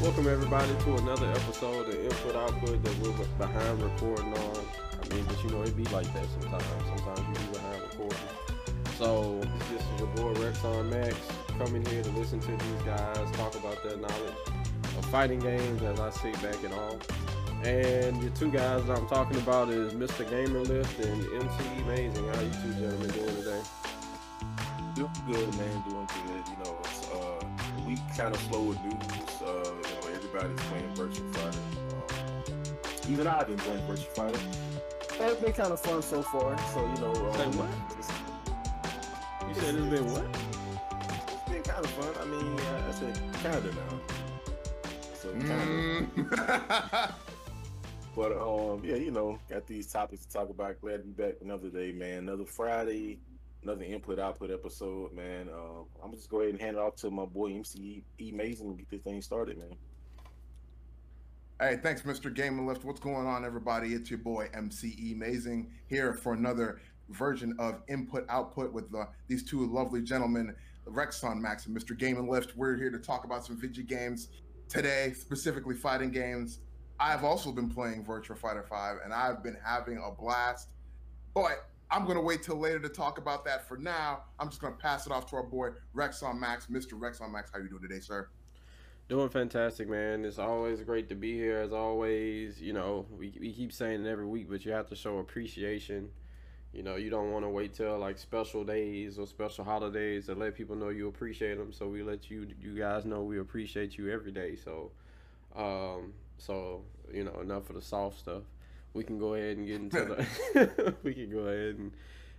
Welcome everybody to another episode of Input Output that we're behind recording on. I mean, but you know it be like that sometimes. Sometimes you be behind recording. So this is your boy Rexon Max coming here to listen to these guys talk about their knowledge of fighting games as I sit back and all. And the two guys that I'm talking about is Mr. Gamer Lift and MC Amazing. How you two gentlemen doing today? Doing good, man. Doing good. You know, it's uh, week kind of slow with news. Uh, you know, everybody's playing Virtual Fighter. Um, even I've been playing Virtual Fighter. It's been kind of fun so far. So you know, um, Say what? You said it's been what? it's been kind of fun. I mean, uh, I said kind of now. So kind of. Mm. But um, yeah, you know, got these topics to talk about. Glad to be back another day, man. Another Friday, another input output episode, man. Um, I'm just going to go ahead and hand it off to my boy MC E Amazing and get this thing started, man. hey, thanks, Mr. Game and Lift. What's going on, everybody? It's your boy MCE Amazing here for another version of Input Output with uh, these two lovely gentlemen, Rexon Max and Mr. Game and Lift. We're here to talk about some video games today, specifically fighting games. I've also been playing Virtual Fighter 5 and I've been having a blast. But I'm going to wait till later to talk about that. For now, I'm just going to pass it off to our boy Rex on Max. Mr. Rex on Max, how you doing today, sir? Doing fantastic, man. It's always great to be here. As always, you know, we, we keep saying it every week, but you have to show appreciation. You know, you don't want to wait till like special days or special holidays to let people know you appreciate them. So we let you you guys know we appreciate you every day. So, um, so you know, enough of the soft stuff. We can go ahead and get into the. we can go ahead and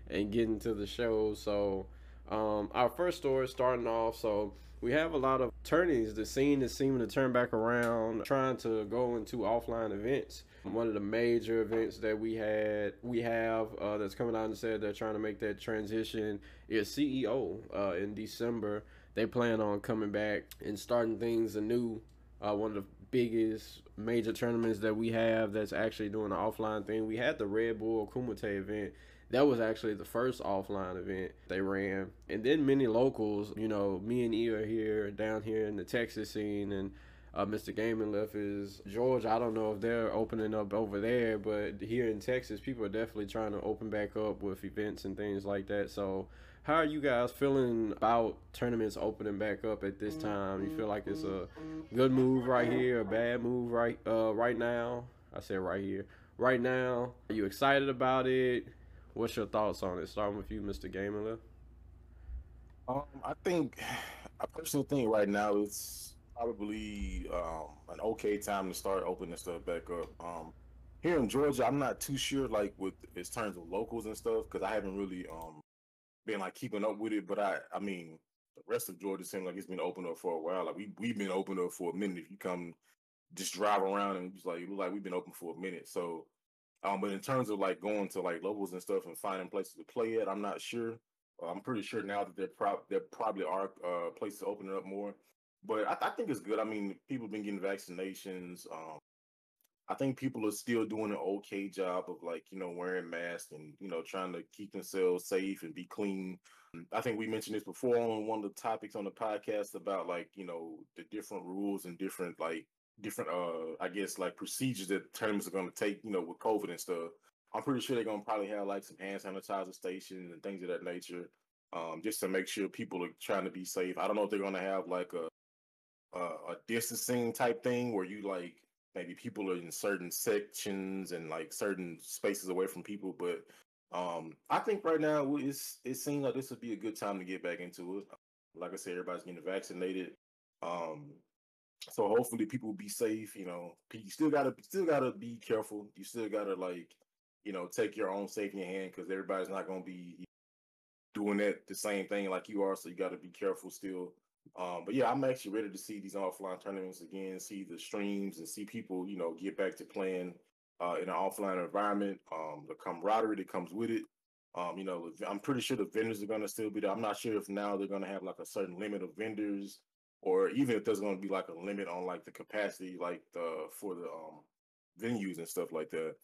and get into the show. So, um, our first story starting off. So we have a lot of tourneys. The scene is seeming to turn back around, trying to go into offline events. One of the major events that we had, we have uh, that's coming out and said they're trying to make that transition is CEO uh, in December. They plan on coming back and starting things anew. Uh, one of the biggest major tournaments that we have that's actually doing an offline thing. We had the Red Bull Kumite event that was actually the first offline event they ran. And then many locals, you know, me and E are here down here in the Texas scene and uh, Mr. Gaming Left is George. I don't know if they're opening up over there, but here in Texas, people are definitely trying to open back up with events and things like that. So, how are you guys feeling about tournaments opening back up at this time? You feel like it's a good move right here, a bad move right uh, right now? I said right here, right now. Are you excited about it? What's your thoughts on it? Starting with you, Mr. Gaming Left. Um, I think, I personally think right now it's probably um, an okay time to start opening stuff back up. Um, here in Georgia, I'm not too sure, like with its terms of locals and stuff, because I haven't really um been like keeping up with it. But I, I mean, the rest of Georgia seems like it's been open up for a while. Like we we've been open up for a minute. If you come, just drive around and it's like it like we've been open for a minute. So, um, but in terms of like going to like locals and stuff and finding places to play at, I'm not sure. I'm pretty sure now that there prob there probably are uh places opening up more. But I, I think it's good. I mean, people have been getting vaccinations. Um, I think people are still doing an okay job of like, you know, wearing masks and, you know, trying to keep themselves safe and be clean. I think we mentioned this before on one of the topics on the podcast about like, you know, the different rules and different like different uh I guess like procedures that tournaments are gonna take, you know, with COVID and stuff. I'm pretty sure they're gonna probably have like some hand sanitizer stations and things of that nature. Um, just to make sure people are trying to be safe. I don't know if they're gonna have like a a, a distancing type thing where you like maybe people are in certain sections and like certain spaces away from people. But um, I think right now it's it seems like this would be a good time to get back into it. Like I said, everybody's getting vaccinated. Um, so hopefully people will be safe. You know, you still gotta still gotta be careful. You still gotta like you know take your own safety in hand because everybody's not gonna be doing that the same thing like you are. So you got to be careful still. Um, but yeah, I'm actually ready to see these offline tournaments again, see the streams, and see people, you know, get back to playing uh, in an offline environment. Um, the camaraderie that comes with it. Um, you know, I'm pretty sure the vendors are going to still be there. I'm not sure if now they're going to have like a certain limit of vendors, or even if there's going to be like a limit on like the capacity, like the for the um, venues and stuff like that.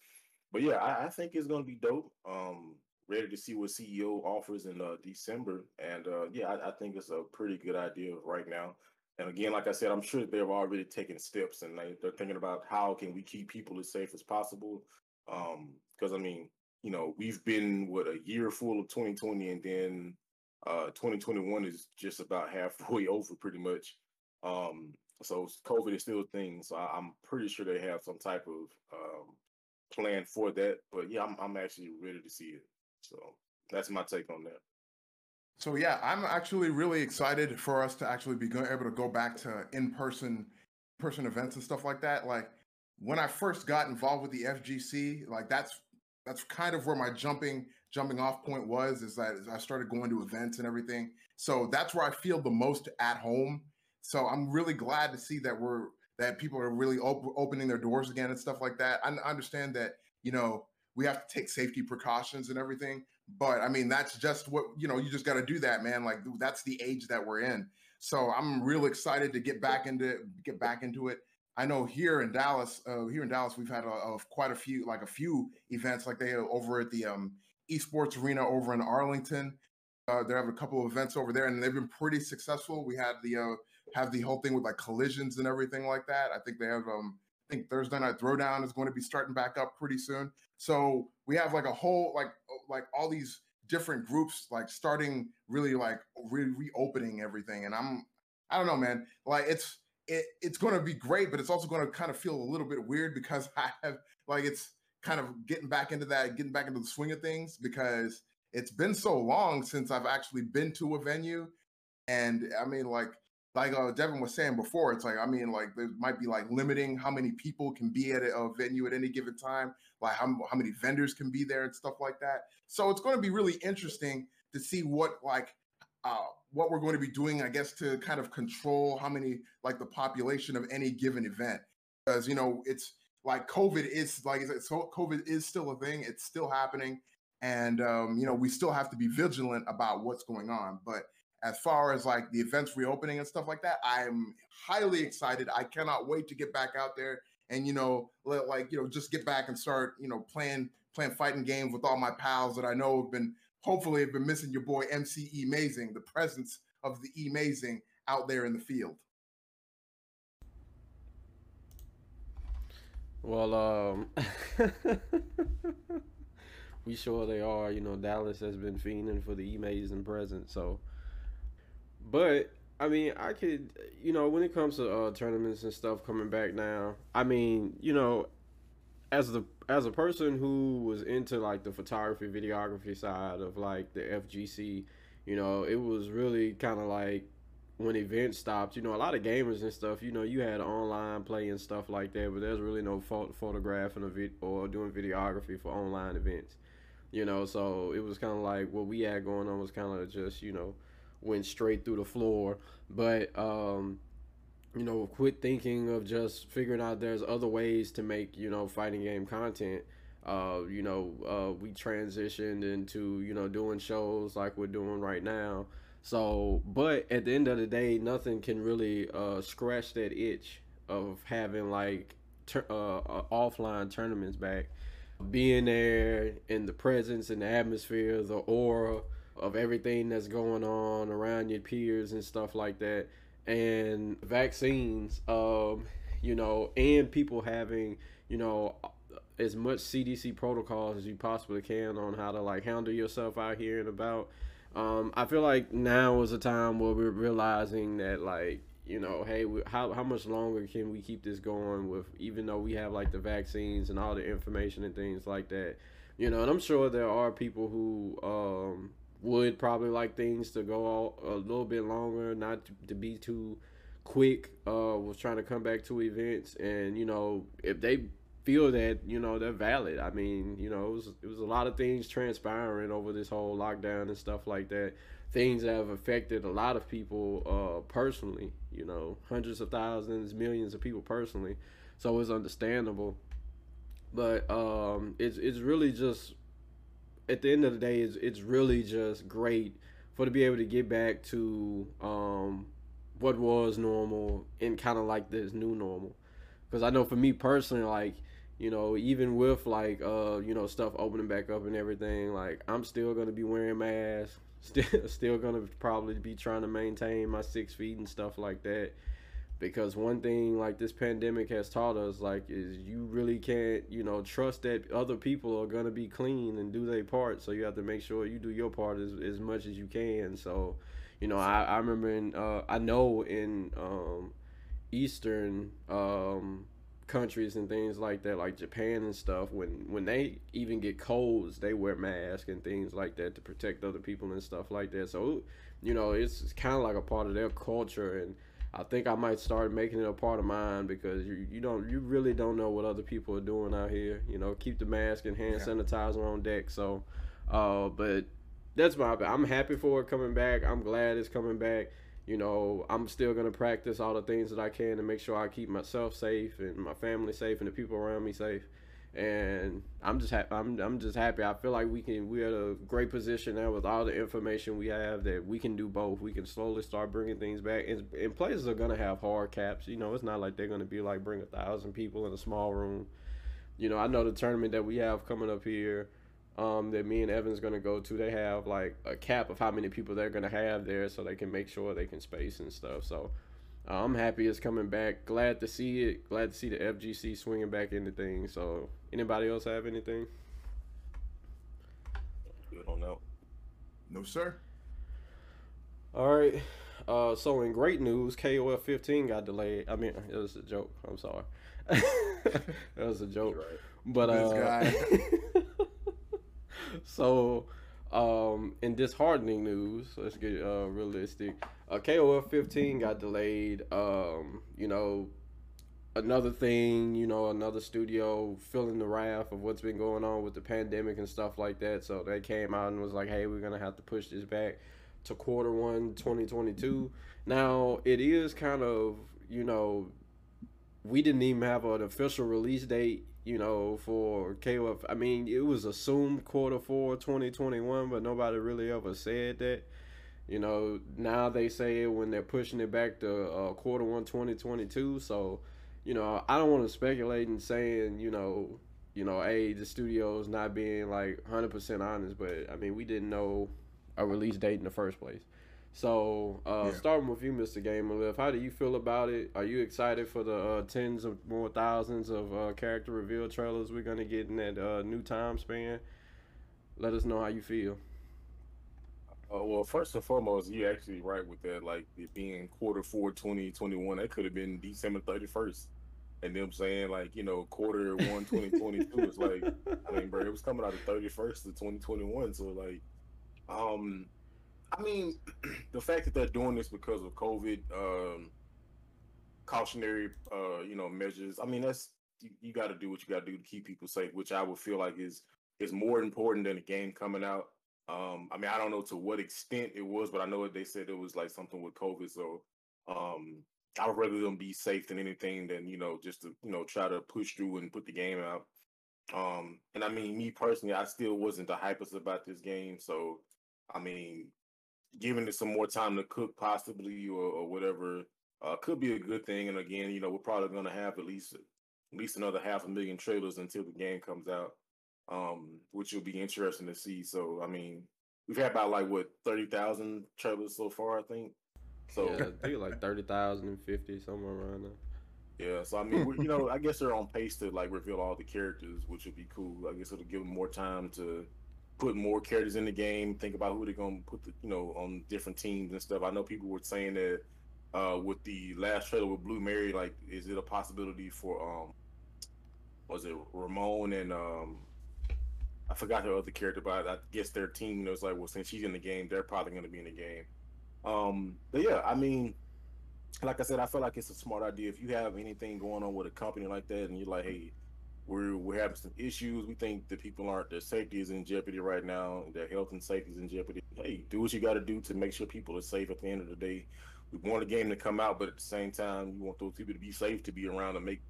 But yeah, I, I think it's going to be dope. Um, ready to see what CEO offers in uh, December. And uh, yeah, I, I, think it's a pretty good idea right now. And again, like I said, I'm sure they've already taken steps and they, are thinking about how can we keep people as safe as possible. Because um, I mean, you know, we've been what a year full of 2020, and then uh, 2021 is just about halfway over, pretty much. Um, so COVID is still a thing. So I, am pretty sure they have some type of um, plan for that. But yeah, I'm I'm actually ready to see it. So that's my take on that. So yeah, I'm actually really excited for us to actually be able to go back to in-person person events and stuff like that. Like when I first got involved with the FGC, like that's that's kind of where my jumping jumping off point was is that I started going to events and everything. So that's where I feel the most at home. So I'm really glad to see that we're that people are really op- opening their doors again and stuff like that. I understand that you know we have to take safety precautions and everything, but I mean that's just what you know. You just got to do that, man. Like that's the age that we're in. So I'm real excited to get back into get back into it. I know here in Dallas, uh, here in Dallas, we've had a, a, quite a few, like a few events, like they over at the um, Esports Arena over in Arlington. Uh, they have a couple of events over there, and they've been pretty successful. We had the uh, have the whole thing with like collisions and everything like that. I think they have um, I think Thursday Night Throwdown is going to be starting back up pretty soon. So we have like a whole like like all these different groups like starting really like re- reopening everything, and I'm I don't know, man. Like it's it, it's going to be great, but it's also going to kind of feel a little bit weird because I have like it's kind of getting back into that, getting back into the swing of things because it's been so long since I've actually been to a venue, and I mean like like uh, Devin was saying before, it's like I mean like there might be like limiting how many people can be at a, venue at any given time, like how how many vendors can be there and stuff like that. So it's going to be really interesting to see what like uh, what we're going to be doing, I guess, to kind of control how many, like the population of any given event. Because, you know, it's like COVID is like, so COVID is still a thing. It's still happening. And, um, you know, we still have to be vigilant about what's going on. But as far as like the events reopening and stuff like that, I'm highly excited. I cannot wait to get back out there and, you know, let, like, you know, just get back and start, you know, playing, playing fighting games with all my pals that I know have been hopefully have been missing your boy MCE Amazing, the presence of the Amazing out there in the field. Well, um, we sure they are. You know, Dallas has been fiending for the amazing presence. So, but I mean, I could, you know, when it comes to uh, tournaments and stuff coming back now, I mean, you know, as the as a person who was into like the photography videography side of like the FGC, you know, it was really kind of like when events stopped, you know, a lot of gamers and stuff, you know, you had online play and stuff like that, but there's really no pho- photographing a vid- or doing videography for online events, you know, so it was kind of like what we had going on was kind of just, you know, went straight through the floor, but um, you know, quit thinking of just figuring out there's other ways to make, you know, fighting game content. Uh, you know, uh, we transitioned into, you know, doing shows like we're doing right now. So, but at the end of the day, nothing can really uh, scratch that itch of having like ter- uh, uh, offline tournaments back. Being there in the presence and the atmosphere, the aura of everything that's going on around your peers and stuff like that and vaccines, um, you know, and people having, you know, as much CDC protocols as you possibly can on how to like handle yourself out here and about. Um, I feel like now is a time where we're realizing that like you know, hey, we, how how much longer can we keep this going with even though we have like the vaccines and all the information and things like that, you know, and I'm sure there are people who um, would probably like things to go a little bit longer, not to, to be too quick. Uh, was trying to come back to events, and you know, if they feel that you know they're valid. I mean, you know, it was it was a lot of things transpiring over this whole lockdown and stuff like that. Things that have affected a lot of people uh, personally. You know, hundreds of thousands, millions of people personally. So it's understandable, but um, it's it's really just at the end of the day, it's it's really just great for to be able to get back to um, what was normal and kind of like this new normal. Because I know for me personally, like you know, even with like uh, you know, stuff opening back up and everything, like I'm still gonna be wearing masks. Still, still gonna probably be trying to maintain my six feet and stuff like that. Because one thing like this pandemic has taught us, like, is you really can't, you know, trust that other people are gonna be clean and do their part. So you have to make sure you do your part as as much as you can. So, you know, I I remember in uh, I know in um, Eastern um countries and things like that, like Japan and stuff, when when they even get colds, they wear masks and things like that to protect other people and stuff like that. So, you know, it's, it's kind of like a part of their culture, and I think I might start making it a part of mine because you you don't you really don't know what other people are doing out here. You know, keep the mask and hand yeah. sanitizer on deck. So, uh, but that's my. I'm happy for it coming back. I'm glad it's coming back you know, I'm still gonna practice all the things that I can to make sure I keep myself safe and my family safe and the people around me safe. And I'm just happy. I'm I'm just happy. I feel like we can. We're at a great position now with all the information we have that we can do both. We can slowly start bringing things back. And, and places are gonna have hard caps. You know, it's not like they're gonna be like bring a thousand people in a small room. You know, I know the tournament that we have coming up here um, that me and Evan's gonna go to, they have like a cap of how many people they're gonna have there, so they can make sure they can space and stuff. So uh, I'm happy it's coming back. Glad to see it. Glad to see the FGC swinging back into things. So anybody else have anything? Good on that. No, sir. All right. Uh, so in great news, KOF 15 got delayed. I mean, it was a joke. I'm sorry. that was a joke. Right. But uh, so, um, in disheartening news, let's get uh, realistic. Uh, KOF 15 got delayed. Um, you know, another thing, you know, another studio feeling the wrath of what's been going on with the pandemic and stuff like that. So they came out and was like, hey, we're going to have to push this back to quarter one 2022. Now, it is kind of, you know, we didn't even have an official release date you know, for KOF. I mean, it was assumed quarter four 2021, but nobody really ever said that. You know, now they say it when they're pushing it back to uh, quarter one 2022. So, you know, I don't want to speculate and saying, you know, you know, hey, the studio's not being like 100% honest, but I mean, we didn't know a release date in the first place. So, uh, yeah. starting with you, Mr. Gamer Live, how do you feel about it? Are you excited for the uh, tens of more thousands of uh, character reveal trailers we're gonna get in that uh, new time span? Let us know how you feel. Uh, well, first and foremost, you're actually right with that. Like it being quarter four 2021, that could have been December 31st. And them saying like, you know, quarter one 2022 is like, I mean, bro, it was coming out the 31st of 2021. So like, um, I mean, the fact that they're doing this because of COVID, um, cautionary, uh, you know, measures. I mean, that's you, you got to do what you got to do to keep people safe, which I would feel like is is more important than a game coming out. Um, I mean, I don't know to what extent it was, but I know they said it was like something with COVID. So, um, I would rather them be safe than anything than you know just to you know try to push through and put the game out. Um, and I mean, me personally, I still wasn't the hypest about this game. So, I mean, giving it some more time to cook, possibly or, or whatever, uh, could be a good thing. And again, you know, we're probably going to have at least at least another half a million trailers until the game comes out, um, which will be interesting to see. So, I mean, we've had about like what thirty thousand trailers so far, I think. So yeah, I think like thirty thousand and fifty somewhere around there. Yeah, so I mean, you know, I guess they're on pace to like reveal all the characters, which would be cool. I guess it'll give them more time to put more characters in the game. Think about who they're gonna put, the, you know, on different teams and stuff. I know people were saying that uh, with the last trailer with Blue Mary, like, is it a possibility for um, was it Ramon and um, I forgot her other character, but I guess their team you know, was like, well, since she's in the game, they're probably gonna be in the game. Um, but yeah, I mean, like I said, I feel like it's a smart idea. If you have anything going on with a company like that, and you're like, hey we're we're having some issues. We think that people aren't their safety is in jeopardy right now. Their health and safety is in jeopardy. Hey, do what you got to do to make sure people are safe at the end of the day. We want the game to come out, but at the same time, you want those people to be safe to be around to make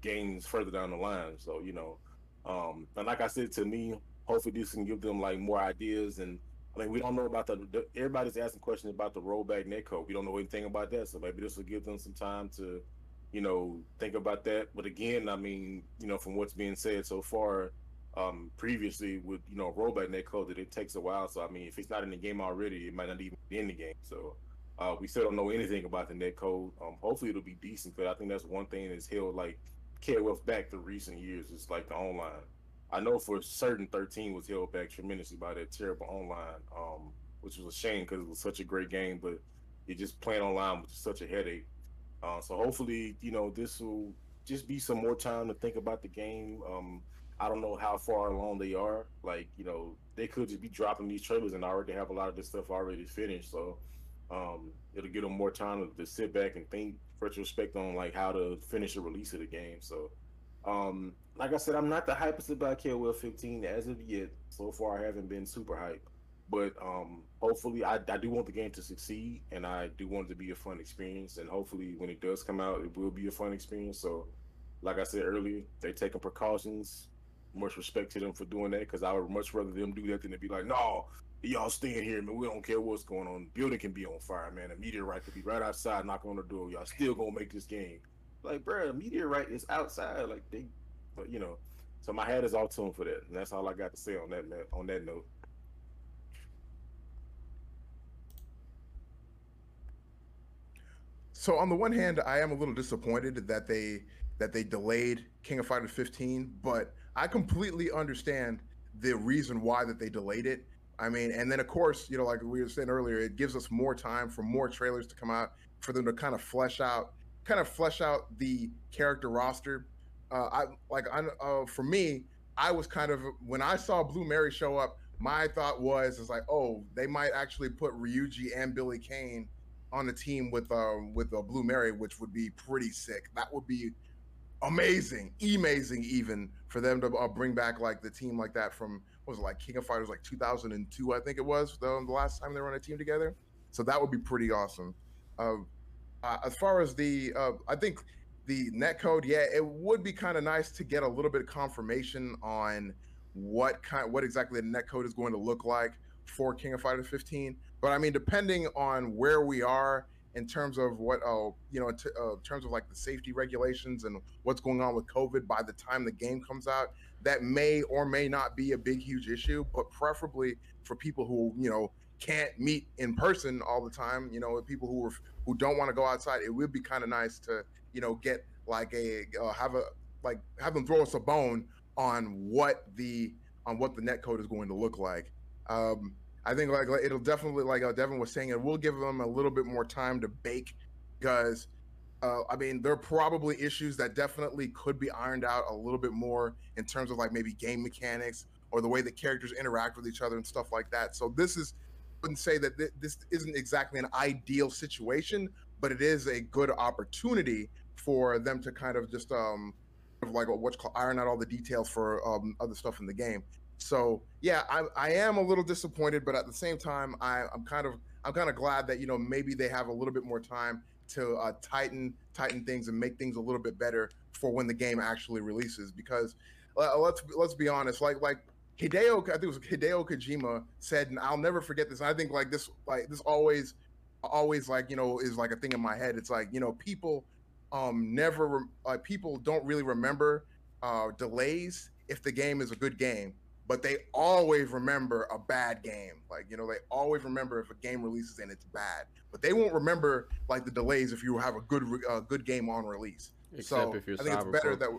games further down the line. So you know, um, and like I said to me, hopefully this can give them like more ideas. And I mean, we don't know about the, the everybody's asking questions about the rollback netcode. We don't know anything about that, so maybe this will give them some time to you know, think about that. But again, I mean, you know, from what's being said so far, um, previously with you know rollback net code that it takes a while. So I mean, if it's not in the game already, it might not even be in the game. So uh, we still don't know anything about the net code. Um, hopefully it'll be decent, but I think that's one thing that's held like KOF back the recent years is like the online. I know for certain 13 was held back tremendously by that terrible online, um, which was a shame because it was such a great game, but it just playing online was such a headache. Uh, so hopefully, you know, this will just be some more time to think about the game. Um, I don't know how far along they are. Like, you know, they could just be dropping these trailers and already have a lot of this stuff already finished. So um, it'll give them more time to, to, sit back and think retrospect on like how to finish the release of the game. So, um, like I said, I'm not the hypest about KOF 15 as of yet. So far, I haven't been super hyped. But um, hopefully, I, I do want the game to succeed, and I do want it to be a fun experience. And hopefully, when it does come out, it will be a fun experience. So, like I said earlier, they're taking precautions. Much respect to them for doing that because I would much rather them do that than to be like, no, y'all staying here, man. We don't care what's going on. the Building can be on fire, man. A meteorite could be right outside, knocking on the door. Y'all still gonna make this game. Like, bro, a meteorite is outside. Like they, but you know. So my hat is all tuned for that, and that's all I got to say on that on that note. So on the one hand, I am a little disappointed that they that they delayed King of Fighters 15, but I completely understand the reason why that they delayed it. I mean, and then of course, you know, like we were saying earlier, it gives us more time for more trailers to come out for them to kind of flesh out, kind of flesh out the character roster. Uh, I like, I uh, for me, I was kind of when I saw Blue Mary show up, my thought was is like, oh, they might actually put Ryuji and Billy Kane on the team with um with uh, Blue Mary, which would be pretty sick. That would be amazing, amazing even for them to uh, bring back like the team like that from was it like King of Fighters like 2002, I think it was the, the last time they were on a team together. So that would be pretty awesome. Uh, uh, as far as the, uh, I think the net code, yeah, it would be kind of nice to get a little bit of confirmation on what kind, what exactly the net code is going to look like for King of Fighters 15. But I mean, depending on where we are in terms of what, uh, you know, in, t- uh, in terms of like the safety regulations and what's going on with COVID by the time the game comes out, that may or may not be a big, huge issue. But preferably for people who, you know, can't meet in person all the time, you know, people who are, who don't want to go outside, it would be kind of nice to, you know, get like a uh, have a like have them throw us a bone on what the on what the net code is going to look like. Um, I think like, like it'll definitely like uh, Devin was saying, it will give them a little bit more time to bake because uh, I mean there are probably issues that definitely could be ironed out a little bit more in terms of like maybe game mechanics or the way the characters interact with each other and stuff like that. So this is I wouldn't say that th- this isn't exactly an ideal situation, but it is a good opportunity for them to kind of just um like what's called iron out all the details for um, other stuff in the game. So yeah, I, I am a little disappointed, but at the same time, I, I'm kind of I'm kind of glad that you know maybe they have a little bit more time to uh, tighten tighten things and make things a little bit better for when the game actually releases. Because uh, let's let's be honest, like like Hideo, I think it was Hideo Kojima said, and I'll never forget this. I think like this like this always always like you know is like a thing in my head. It's like you know people um never like people don't really remember uh delays if the game is a good game but they always remember a bad game. Like, you know, they always remember if a game releases and it's bad, but they won't remember like the delays if you have a good uh, good game on release. Except so if you're I think cyberpunk. it's better that.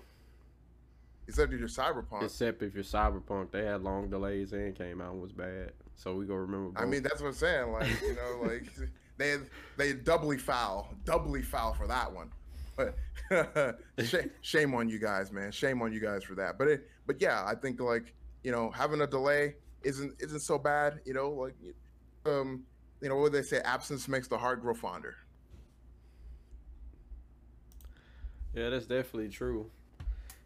Except if you're cyberpunk. Except if you're cyberpunk, they had long delays and came out and was bad. So we go remember. Both. I mean, that's what I'm saying. Like, you know, like they they doubly foul, doubly foul for that one. But shame on you guys, man. Shame on you guys for that. But it, but yeah, I think like you know, having a delay isn't isn't so bad. You know, like um, you know what they say, absence makes the heart grow fonder. Yeah, that's definitely true.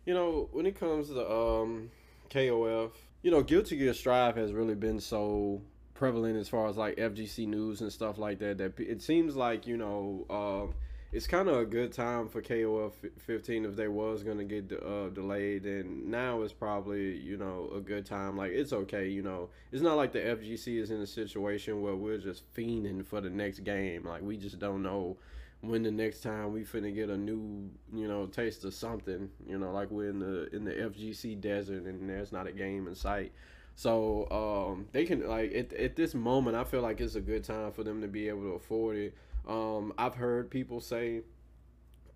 You know, when it comes to um KOF, you know, Guilty Gear Strive has really been so prevalent as far as like FGC news and stuff like that. That it seems like you know. Uh, it's kind of a good time for KOF 15 if they was gonna get uh, delayed, and now is probably you know a good time. Like it's okay, you know. It's not like the FGC is in a situation where we're just fiending for the next game. Like we just don't know when the next time we finna get a new, you know, taste of something, you know, like we're in the in the FGC desert and there's not a game in sight. So um, they can like at, at this moment, I feel like it's a good time for them to be able to afford it. Um, I've heard people say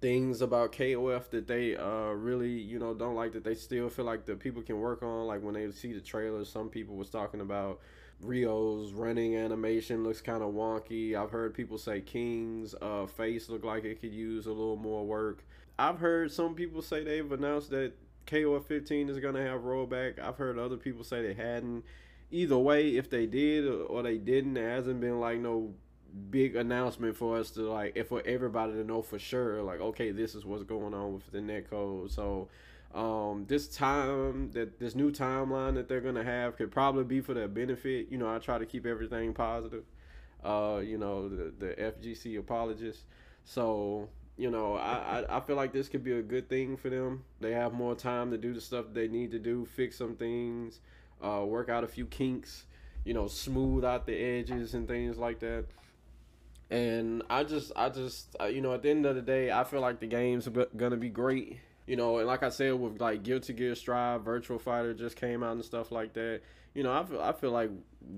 things about KOF that they uh, really you know don't like that they still feel like the people can work on. Like when they see the trailer, some people was talking about Ryo's running animation looks kind of wonky. I've heard people say King's uh, face look like it could use a little more work. I've heard some people say they've announced that KOF 15 is going to have rollback. I've heard other people say they hadn't. Either way, if they did or they didn't, there hasn't been like no big announcement for us to like, if for everybody to know for sure, like, okay, this is what's going on with the netcode. So, um, this time that this new timeline that they're gonna have could probably be for their benefit. You know, I try to keep everything positive. Uh, you know, the the FGC apologists. So you know, I, I, I feel like this could be a good thing for them. They have more time to do the stuff they need to do, fix some things, uh, work out a few kinks, you know, smooth out the edges and things like that. And I just, I just, you know, at the end of the day, I feel like the game's gonna be great. You know, and like I said, with like Guilty Gear Strive, Virtual Fighter just came out and stuff like that. You know, I feel, I feel like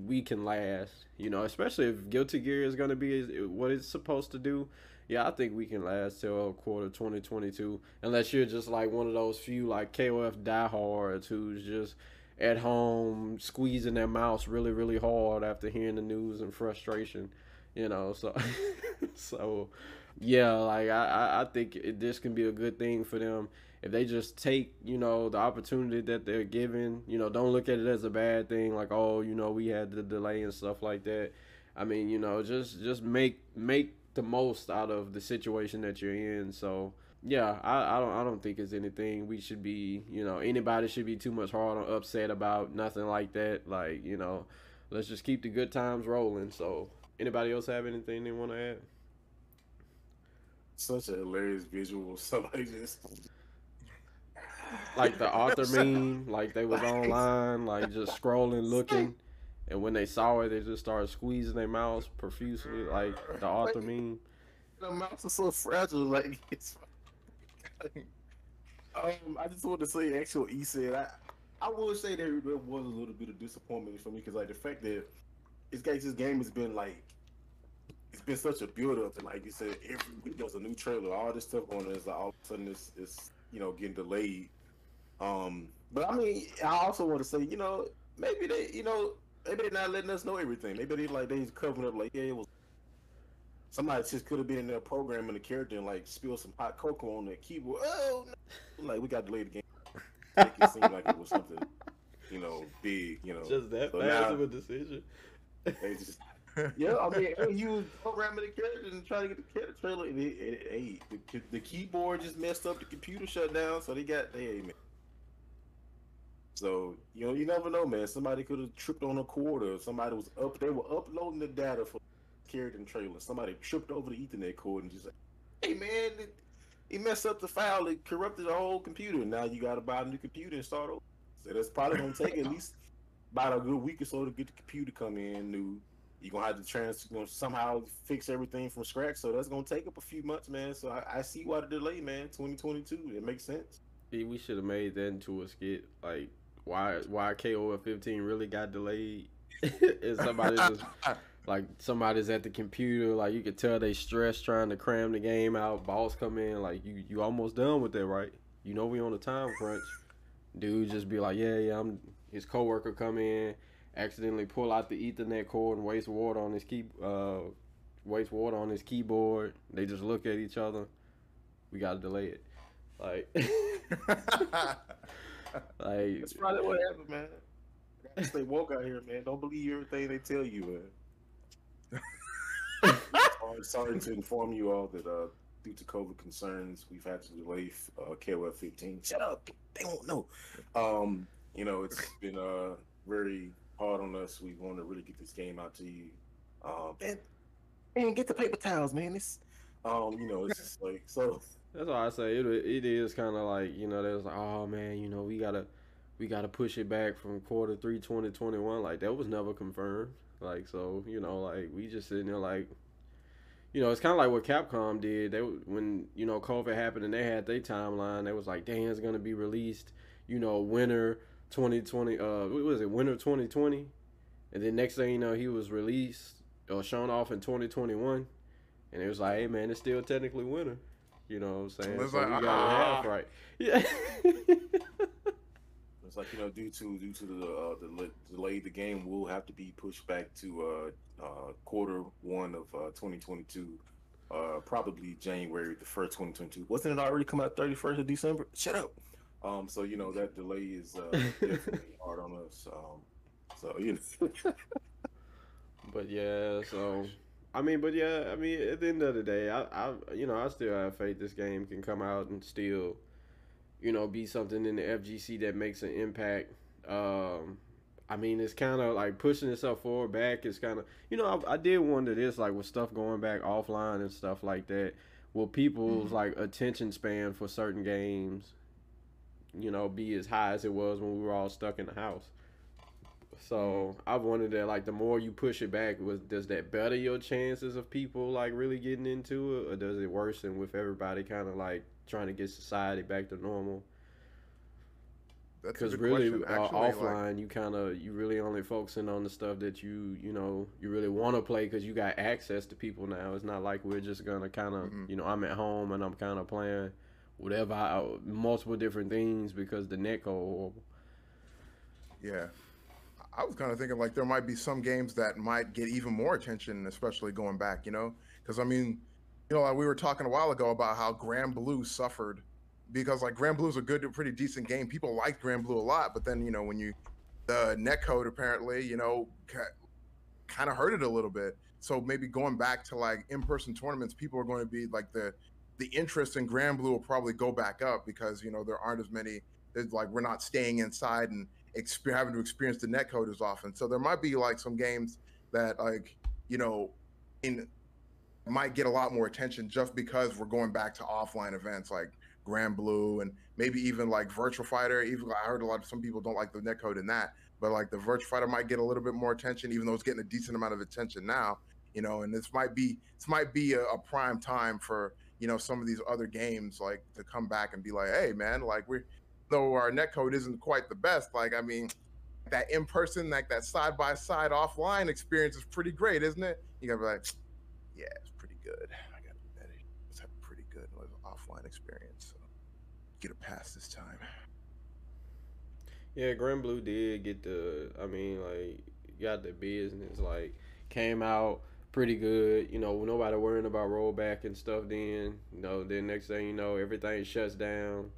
we can last. You know, especially if Guilty Gear is gonna be what it's supposed to do yeah, I think we can last till quarter 2022, unless you're just like one of those few like KOF diehards who's just at home squeezing their mouse really, really hard after hearing the news and frustration, you know. So, so yeah, like I, I think it, this can be a good thing for them if they just take you know the opportunity that they're given. You know, don't look at it as a bad thing, like oh, you know, we had the delay and stuff like that. I mean, you know, just just make make the most out of the situation that you're in. So yeah, I, I don't I don't think it's anything we should be you know anybody should be too much hard or upset about nothing like that. Like you know, let's just keep the good times rolling. So anybody else have anything they want to add? Such a hilarious visual. Somebody just like the author meme, like they was online, like just scrolling, looking. And when they saw it, they just started squeezing their mouths profusely, like the author like, meme. The mouths are so fragile, like it's. um, I just want to say, actual E said, I, I would say there, there was a little bit of disappointment for me because, like, the fact that this game has been like, it's been such a build up, and like you said, every week there's a new trailer, all this stuff on is like all of a sudden it's, it's you know getting delayed. Um, but I mean, I also want to say, you know, maybe they, you know, maybe they're not letting us know everything. Maybe they like they covering up like yeah, it was somebody just could have been in there programming the character and like spill some hot cocoa on the keyboard. Oh, no. like we got delayed the game. Make it seem like it was something, you know, big. You know, just that so fast of a decision. They just. yeah, I mean, you was programming the character and trying to get the character trailer. And it, it, hey, the, the keyboard just messed up. The computer shut down, so they got. Hey, man, so you know, you never know, man. Somebody could have tripped on a quarter. somebody was up. They were uploading the data for Carrington trailer. Somebody tripped over the Ethernet cord and just "Hey, man, it, he messed up the file. It corrupted the whole computer. Now you got to buy a new computer and start over." So that's probably gonna take at least about a good week or so to get the computer come in new. You're gonna have to trans, you know, somehow fix everything from scratch. So that's gonna take up a few months, man. So I, I see why the delay, man. 2022, it makes sense. we should have made that into a skit, like why why KOF 15 really got delayed. and somebody just like somebody's at the computer, like you could tell they stressed trying to cram the game out. Balls come in, like you you almost done with that, right? You know we on a time crunch. Dude just be like, yeah, yeah. I'm his coworker come in, accidentally pull out the Ethernet cord and waste water on his key uh waste water on his keyboard. They just look at each other. We gotta delay it. Like like that's probably what happened, man. Stay woke out here, man. Don't believe everything they tell you, man. sorry, sorry to inform you all that uh, due to COVID concerns, we've had to delay uh, KOF 15. Shut up, they won't know. Um, you know, it's been uh, very hard on us. We want to really get this game out to you. Um, and, and get the paper towels, man. It's, um, you know, it's just like so. That's why I say it. It is kind of like you know, there's like, oh man, you know, we gotta we gotta push it back from quarter three, 2021. Like that was never confirmed. Like so, you know, like we just sitting there like, you know, it's kind of like what Capcom did. They when you know COVID happened and they had their timeline. They was like, "Dang, it's gonna be released." You know, winter 2020. Uh, what was it? Winter 2020. And then next thing you know, he was released or shown off in 2021. And it was like, "Hey, man, it's still technically winter." You know what I'm saying? It's So like, we got it half right. Yeah. It's like you know, due to due to the uh, the delay, the game will have to be pushed back to uh, uh, quarter one of uh, 2022, uh, probably January the first, 2022. Wasn't it already come out 31st of December? Shut up. Um, so you know that delay is uh, definitely hard on us. Um, so you know, But yeah, so I mean, but yeah, I mean, at the end of the day, I, I, you know, I still have faith this game can come out and still, you know, be something in the FGC that makes an impact. Um, I mean, it's kind of like pushing itself forward back. It's kind of, you know, I, I did wonder this, like with stuff going back offline and stuff like that. Will people's Mhm. like attention span for certain games, you know, be as high as it was when we were all stuck in the house? So I've wondered that like the more you push it back, was does that better your chances of people like really getting into it, or does it worsen with everybody kind of like trying to get society back to normal? Because really, uh, actually, like- offline, you kind of you really only focusing on the stuff that you you know you really want to play because you got access to people now. It's not like we're just gonna kind of Mhm. you know I'm at home and I'm kind of playing whatever I, multiple different things because the code horrible. Yeah. I was kind of thinking like there might be some games that might get even more attention, especially going back, you know? Because I mean, you know, like we were talking a while ago about how Granblue suffered because like Granblue is a good, pretty decent game. People liked Granblue a lot, but then you know when you the netcode apparently, you know, kind of hurt it a little bit. So maybe going back to like in-person tournaments, people are going to be like the the interest in Granblue will probably go back up because you know there aren't as many. There's like we're not staying inside and exper- having to experience the netcode as often. So there might be like some games that like you know in might get a lot more attention just because we're going back to offline events like Granblue and maybe even like Virtual Fighter. Even I heard a lot of some people don't like the netcode in that, but like the Virtual Fighter might get a little bit more attention, even though it's getting a decent amount of attention now. You know, and this might be this might be a, a prime time for you know some of these other games like to come back and be like, hey man, like we're though our netcode isn't quite the best. Like I mean, that in person, like that side by side offline experience is pretty great, isn't it? You gotta be like, yeah, it's pretty good. I gotta admit it. It's a pretty good offline experience. So get a pass this time. Yeah, Granblue did get the. I mean, like, got the business. Like, came out pretty good. You know, nobody worrying about rollback and stuff. Then, you know, then next thing you know, everything shuts down,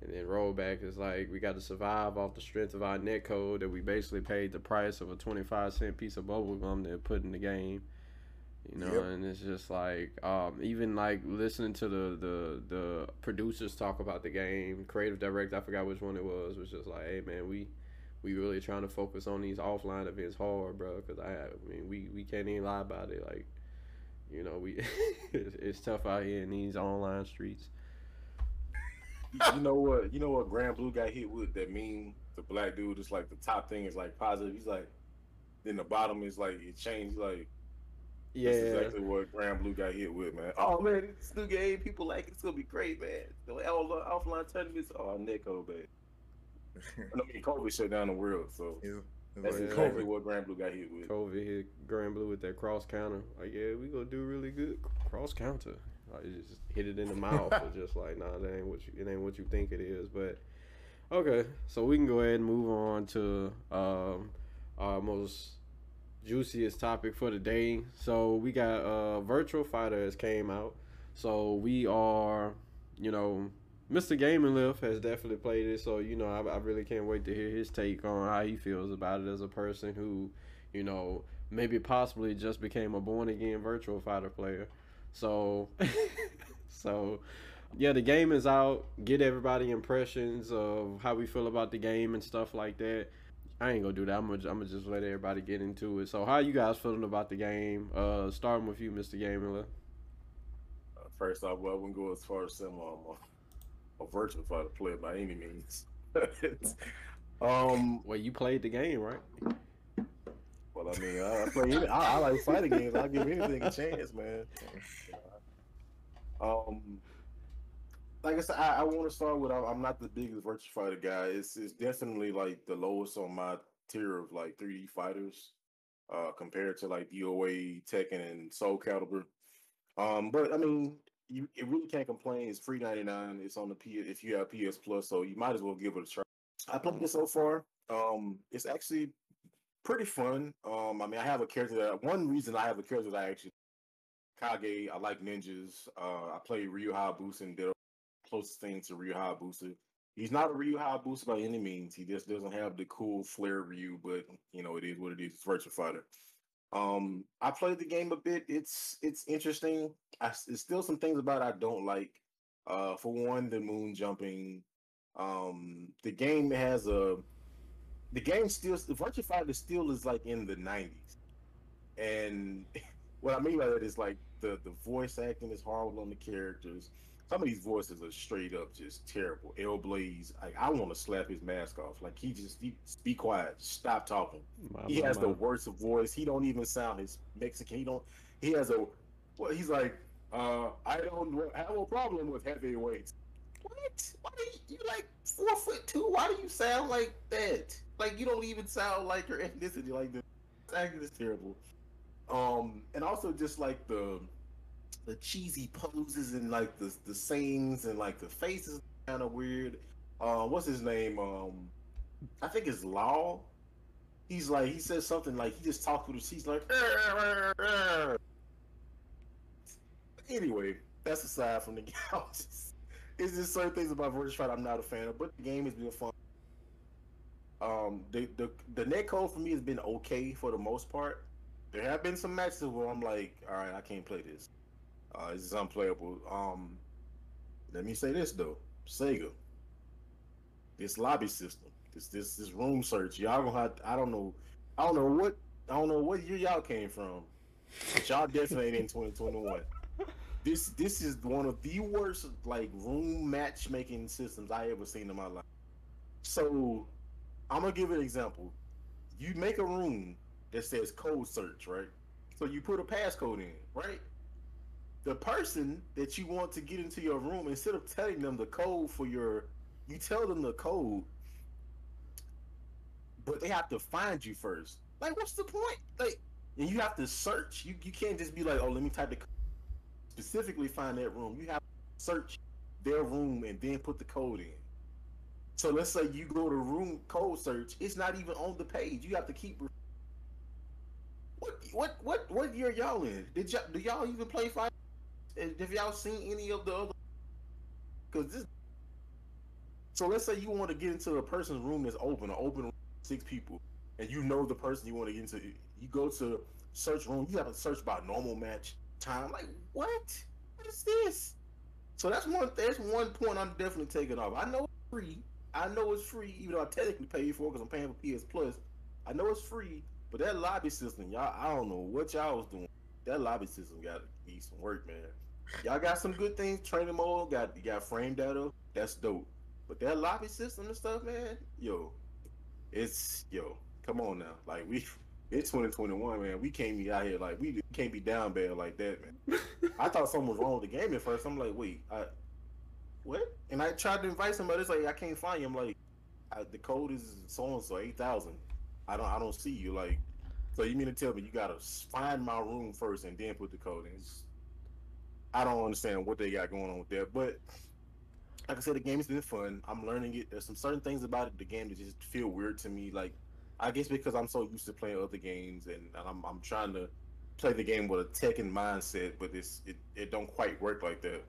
and then rollback is like we got to survive off the strength of our net code that we basically paid the price of a twenty five cent piece of bubble gum to put in the game. You know, Yep. and it's just like um, even like listening to the, the the producers talk about the game, creative director, I forgot which one it was, was just like, hey man, we we really trying to focus on these offline events hard, bro. Because I, I mean, we we can't even lie about it. Like, you know, we it's, it's tough out here in these online streets. you know what? You know what? Granblue got hit with that meme. The black dude is like the top thing is like positive. He's like, then the bottom is like it changed. Like Yeah, that's exactly what Granblue got hit with, man. Oh man, it's new game. People like. It's gonna be great, man. The offline tournaments. Oh, Nico, man. I mean, COVID shut down the world, so It's- it's that's like exactly COVID. what Granblue got hit with. COVID hit Granblue with that cross counter. Like, yeah, we gonna do really good cross counter. Like, it just hit it in the mouth. It's just like, nah, that ain't what you. It ain't what you think it is. But okay, so we can go ahead and move on to um, our most juiciest topic for the day. So we got uh, Virtual Fighter Fighters came out. So we are, you know, Mr. Gaming Lift has definitely played it. So you know, I, I really can't wait to hear his take on how he feels about it as a person who, you know, maybe possibly just became a born again Virtual Fighter player. So, so. Yeah, the game is out. Get everybody impressions of how we feel about the game and stuff like that. I ain't gonna do that. I'm gonna, I'm gonna just let everybody get into it. So, how you guys feeling about the game? Uh, starting with you, Mr. Gaming. Uh, first off, well, I wouldn't go as far as saying I'm a, virtual fighter player by any means. um, Well, you played the game, right? well, I mean, I, I play. Any, I, I like fighting games. I give anything a chance, man. Um, like I said, I, I want to start with. I'm not the biggest Virtua Fighter guy. It's it's definitely like the lowest on my tier of like 3D fighters, uh, compared to like DOA, Tekken, and Soul Calibur. Um, but I mean, you it really can't complain. It's free 99. It's on the P if you have PS Plus, so you might as well give it a try. I played it so far. Um, it's actually pretty fun. Um, I mean, I have a character that one reason I have a character that I actually Kage. I like ninjas. Uh, I play Ryu Hayabusa and did a closest thing to Ryu Hayabusa. He's not a Ryu Hayabusa by any means. He just doesn't have the cool flair Ryu, but you know it is what it is. It's Virtua Fighter. Um, I played the game a bit. It's it's interesting. I, there's still some things about I don't like. Uh, for one, the moon jumping. Um, the game has a the game still Virtua Fighter still is like in the '90s, and what I mean by that is like the the voice acting is horrible on the characters. Some of these voices are straight up just terrible. El Blaze, like I want to slap his mask off. Like he just he, be quiet, stop talking. My, he my, has my. the worst of voice. He don't even sound his Mexican. He don't. He has a. Well, he's like, uh, I don't have a problem with heavyweights. What? Why do you, you like four foot two? Why do you sound like that? Like you don't even sound like your ethnicity like this. Acting is terrible. Um, and also just like the the cheesy poses and like the the sayings and like the faces kind of weird. Uh, what's his name? Um, I think it's Lau. He's like he says something like he just talks with his. He's like. "Arr, arr, arr." Anyway, that's aside from the game. It's just certain things about Virtua Fighter I'm not a fan of, but the game has been fun. Um, the the the net code for me has been okay for the most part. There have been some matches where I'm like, all right, I can't play this. Uh, this is unplayable. Um, let me say this though, Sega. This lobby system, this this this room search, y'all gonna have. I don't know, I don't know what I don't know what year y'all came from, but y'all definitely ain't in 2021. This this is one of the worst like room matchmaking systems I ever seen in my life. So I'm gonna give an example. You make a room that says code search, right? So you put a passcode in, right? The person that you want to get into your room, instead of telling them the code for your, you tell them the code, but they have to find you first. Like, what's the point? Like, and you have to search. You you can't just be like, oh, let me type the code. specifically find that room. You have to search their room and then put the code in. So let's say you go to room code search, it's not even on the page. You have to keep. What what what what year y'all in? Did y'all do y'all even play fight? Have y'all seen any of the other? Because this. So let's say you want to get into a person's room that's open, an open room, six people, and you know the person you want to get into. You go to search room. You have to search by normal match time. Like what? What is this? So that's one. That's one point I'm definitely taking off. I know it's free. I know it's free, even though I technically paid for it because I'm paying for PS Plus. I know it's free, but that lobby system, y'all, I don't know what y'all was doing. That lobby system got to be some work, man. Y'all got some good things. Training mode got you got frame data. That's dope. But that lobby system and stuff, man, yo, it's yo. Come on now, like we. It's 2021, man. We can't be out here like we can't be down bad like that, man. I thought something was wrong with the game at first. I'm like, wait, I, what? And I tried to invite somebody. It's like I can't find you. I'm like, I, the code is so and so eight thousand. I don't I don't see you. Like, so you mean to tell me you gotta find my room first and then put the code in? It's- I don't understand what they got going on with that. But like I said, the game has been fun. I'm learning it. There's some certain things about it, the game that just feel weird to me. Like, I guess because I'm so used to playing other games and, I'm I'm trying to play the game with a Tekken mindset, but it's it, it don't quite work like that.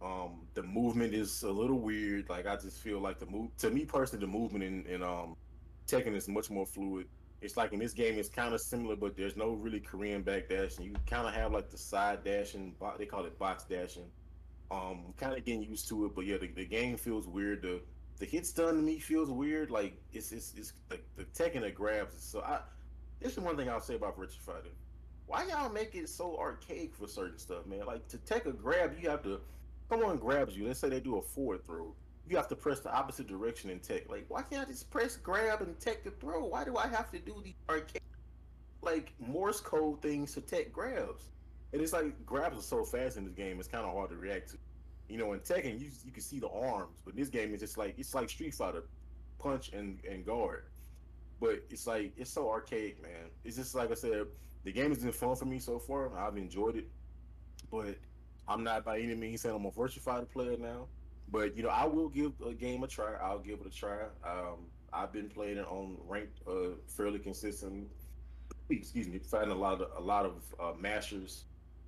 Um, the movement is a little weird. Like I just feel like the move to me personally, the movement in, in um Tekken is much more fluid. It's like in this game, it's kind of similar, but there's no really Korean back dashing. You kind of have like the side dashing. They call it box dashing. Um, kind of getting used to it, but yeah, the, the game feels weird. The the hit stun to me feels weird. Like it's it's it's the, the Tekken that grabs. So I this is one thing I'll say about Virtua Fighter. Why y'all make it so archaic for certain stuff, man? Like to take a grab, you have to someone grabs you. Let's say they do a forward throw. You have to press the opposite direction in tech. Like, why can't I just press grab and tech the throw? Why do I have to do the arcade? like Morse code things to tech grabs, and it's like grabs are so fast in this game. It's kind of hard to react to. You know, in Tekken, you you can see the arms, but in this game is just like it's like Street Fighter, punch and and guard. But it's like it's so archaic, man. It's just like I said, the game has been fun for me so far. I've enjoyed it, but I'm not by any means saying I'm a Virtua Fighter player now. But you know, I will give a game a try. I'll give it a try. Um, I've been playing it on ranked uh, fairly consistently. Excuse me, fighting a lot of a lot of uh, mashers.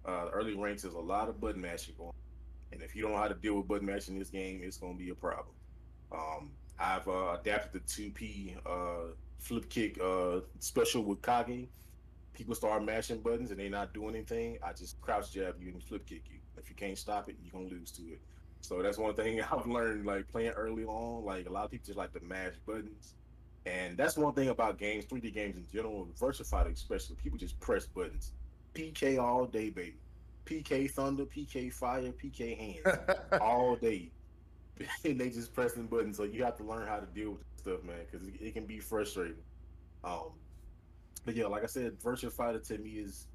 Uh, early ranks is a lot of button mashing going, and if you don't know how to deal with button mashing in this game, it's going to be a problem. Um, I've uh, adapted the two P uh, flip kick uh, special with Kage. People start mashing buttons and they're not doing anything. I just crouch jab you and flip kick you. If you can't stop it, you're gonna lose to it. So that's one thing I've learned, like playing early on. Like a lot of people just like to mash buttons, and that's one thing about games, 3D games in general, Fighter especially. People just press buttons, PK all day, baby. PK Thunder, PK Fire, PK Hands all day, and they just pressing buttons. So you have to learn how to deal with stuff, man, because it, it, can be frustrating. Um, but yeah, like I said, Virtua Fighter to me is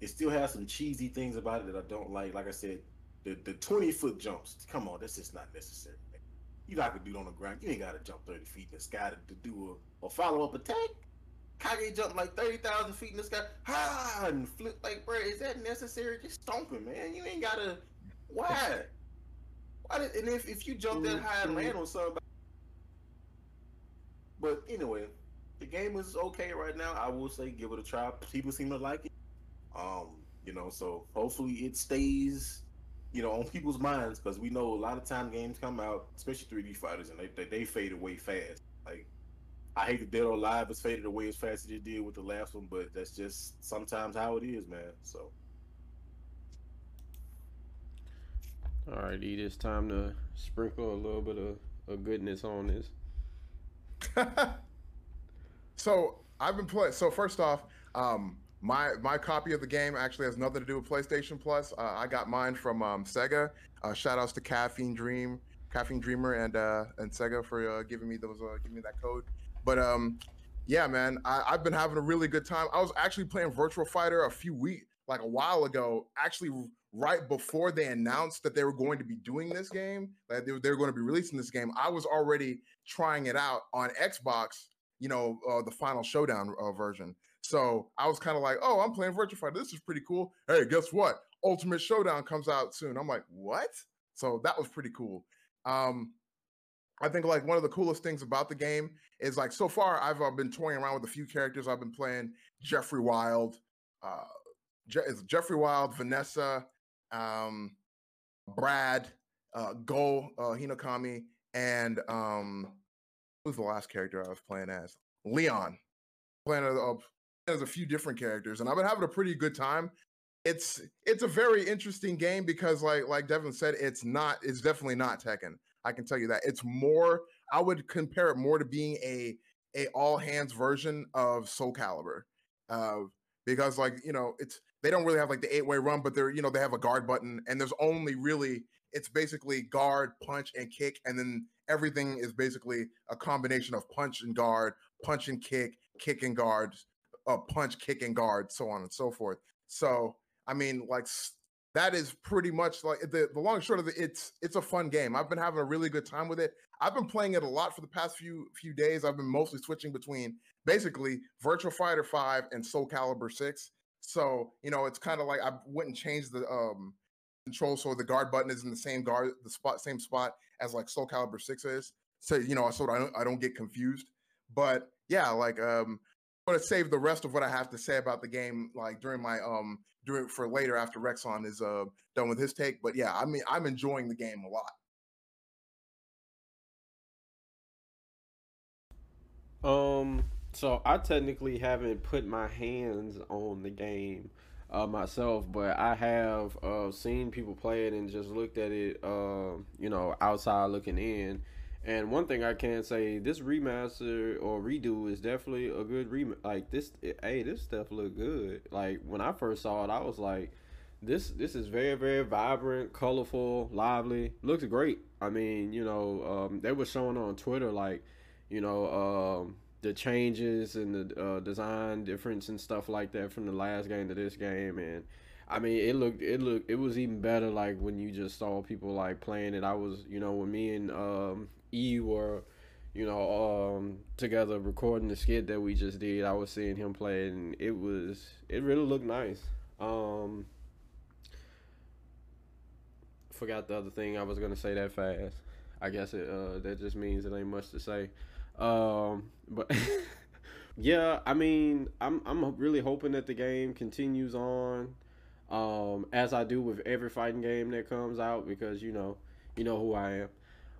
it still has some cheesy things about it that I don't like. Like I said, the the twenty foot jumps. Come on, that's just not necessary. Man. You got to do it on the ground. You ain't got to jump thirty feet in the sky to, to do a, a follow up attack. Kage jumped like thirty thousand feet in the sky, ha, and flip like, bro, is that necessary? Just stomping, man. You ain't gotta. Why? Why? Did, and if if you jump that high and land on somebody, but anyway, the game is okay right now. I will say, give it a try. People seem to like it. Um, you know, so hopefully it stays you know, on people's minds because we know a lot of time games come out, especially 3D fighters, and they, they, they fade away fast. Like, I hate that Dead or Alive has faded away as fast as it did with the last one, but that's just sometimes how it is, man. So. All right, Ed, it's time to sprinkle a little bit of, of goodness on this. so I've been playing. So first off, um, my my copy of the game actually has nothing to do with PlayStation Plus. Uh, I got mine from um, Sega. Uh, shout outs to Caffeine Dream, Caffeine Dreamer, and uh, and Sega for uh, giving me those uh, giving me that code. But um, yeah, man, I, I've been having a really good time. I was actually playing Virtual Fighter a few weeks, like a while ago, actually right before they announced that they were going to be doing this game, that they, they were going to be releasing this game. I was already trying it out on Xbox, you know, uh, the Final Showdown uh, version. So I was kind of like, oh, I'm playing Virtua Fighter. This is pretty cool. Hey, guess what? Ultimate Showdown comes out soon. I'm like, what? So that was pretty cool. Um, I think like one of the coolest things about the game is like so far I've uh, been toying around with a few characters. I've been playing Jeffrey Wild, uh, Je- Jeffrey Wild, Vanessa, um, Brad, uh, Go, uh, Hinokami, and um, who's the last character I was playing as? Leon. Playing a, a has a few different characters, and I've been having a pretty good time. It's it's a very interesting game because, like like Devin said, it's not it's definitely not Tekken. I can tell you that it's more. I would compare it more to being a a all hands version of Soul Calibur, uh, because like you know it's they don't really have like the eight way run, but they're you know they have a guard button, and there's only really it's basically guard, punch, and kick, and then everything is basically a combination of punch and guard, punch and kick, kick and guards, a punch, kick, and guard, so on and so forth. So, I mean, like that is pretty much like the, the long short of it. It's it's a fun game. I've been having a really good time with it. I've been playing it a lot for the past few few days. I've been mostly switching between basically Virtual Fighter Five and Soul Calibur Six. So you know, it's kind of like I wouldn't change the um control so the guard button is in the same guard the spot same spot as like Soul Calibur Six is. So you know, so I don't I don't get confused. But yeah, like um going to save the rest of what I have to say about the game, like during my um during for later after Rexon is uh done with his take. But yeah, I mean I'm enjoying the game a lot. Um, so I technically haven't put my hands on the game uh, myself, but I have uh, seen people play it and just looked at it, uh, you know, outside looking in. And one thing I can say, this remaster or redo is definitely a good rem. Like this, it, hey, this stuff look good. Like when I first saw it, I was like, this this is very very vibrant, colorful, lively. Looks great. I mean, you know, um, they were showing on Twitter like, you know, um, the changes and the uh, design difference and stuff like that from the last game to this game, and I mean, it looked it looked it was even better like when you just saw people like playing it. I was you know when me and um, E were you know um, together recording the skit that we just did. I was seeing him play, and it was it really looked nice. Um, forgot the other thing I was gonna say that fast. I guess it uh, that just means it ain't much to say. Um, but yeah, I mean, I'm I'm really hoping that the game continues on, um, as I do with every fighting game that comes out because you know, you know who I am.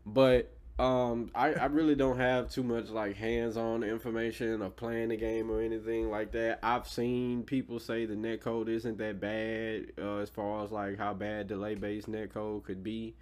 But um, I, I really don't have too much like hands-on information of playing the game or anything like that. I've seen people say the netcode isn't that bad uh, as far as like how bad delay-based netcode could be.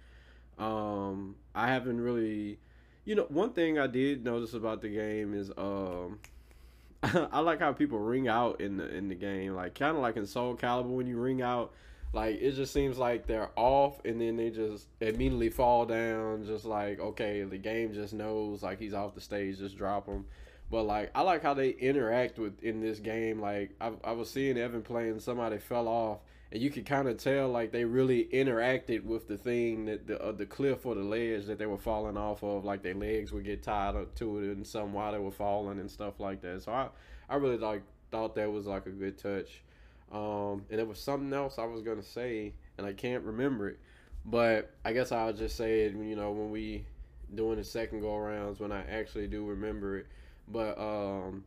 Um, I haven't really, you know, one thing I did notice about the game is um, I like how people ring out in the in the game, like kind of like in Soul Calibur when you ring out like it just seems like they're off and then they just immediately fall down just like okay the game just knows like he's off the stage just drop him. But like i like how they interact with in this game like i, I was seeing evan playing somebody fell off and you could kind of tell like they really interacted with the thing that the uh, the cliff or the ledge that they were falling off of like their legs would get tied up to it and some while they were falling and stuff like that. So i i really like thought that was like a good touch um, and there was something else I was gonna say, and I can't remember it. But I guess I'll just say it. You know, when we doing the second go arounds, when I actually do remember it. But um,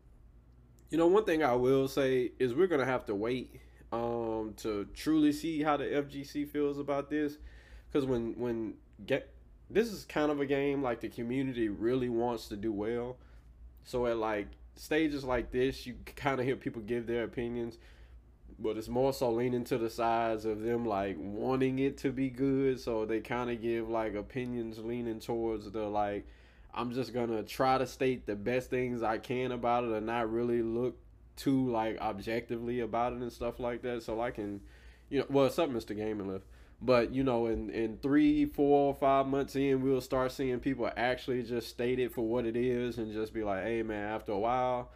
you know, one thing I will say is we're gonna have to wait um to truly see how the FGC feels about this, because when when get this is kind of a game like the community really wants to do well. So at like stages like this, you kind of hear people give their opinions but it's more so leaning to the sides of them like wanting it to be good. So they kind of give like opinions leaning towards the like i'm just gonna try to state the best things i can about it and not really look too like objectively about it and stuff like that. So i can you know it's up mr gaming but you know in in three four five months in we'll start seeing people actually just state it for what it is and just be like hey man after a while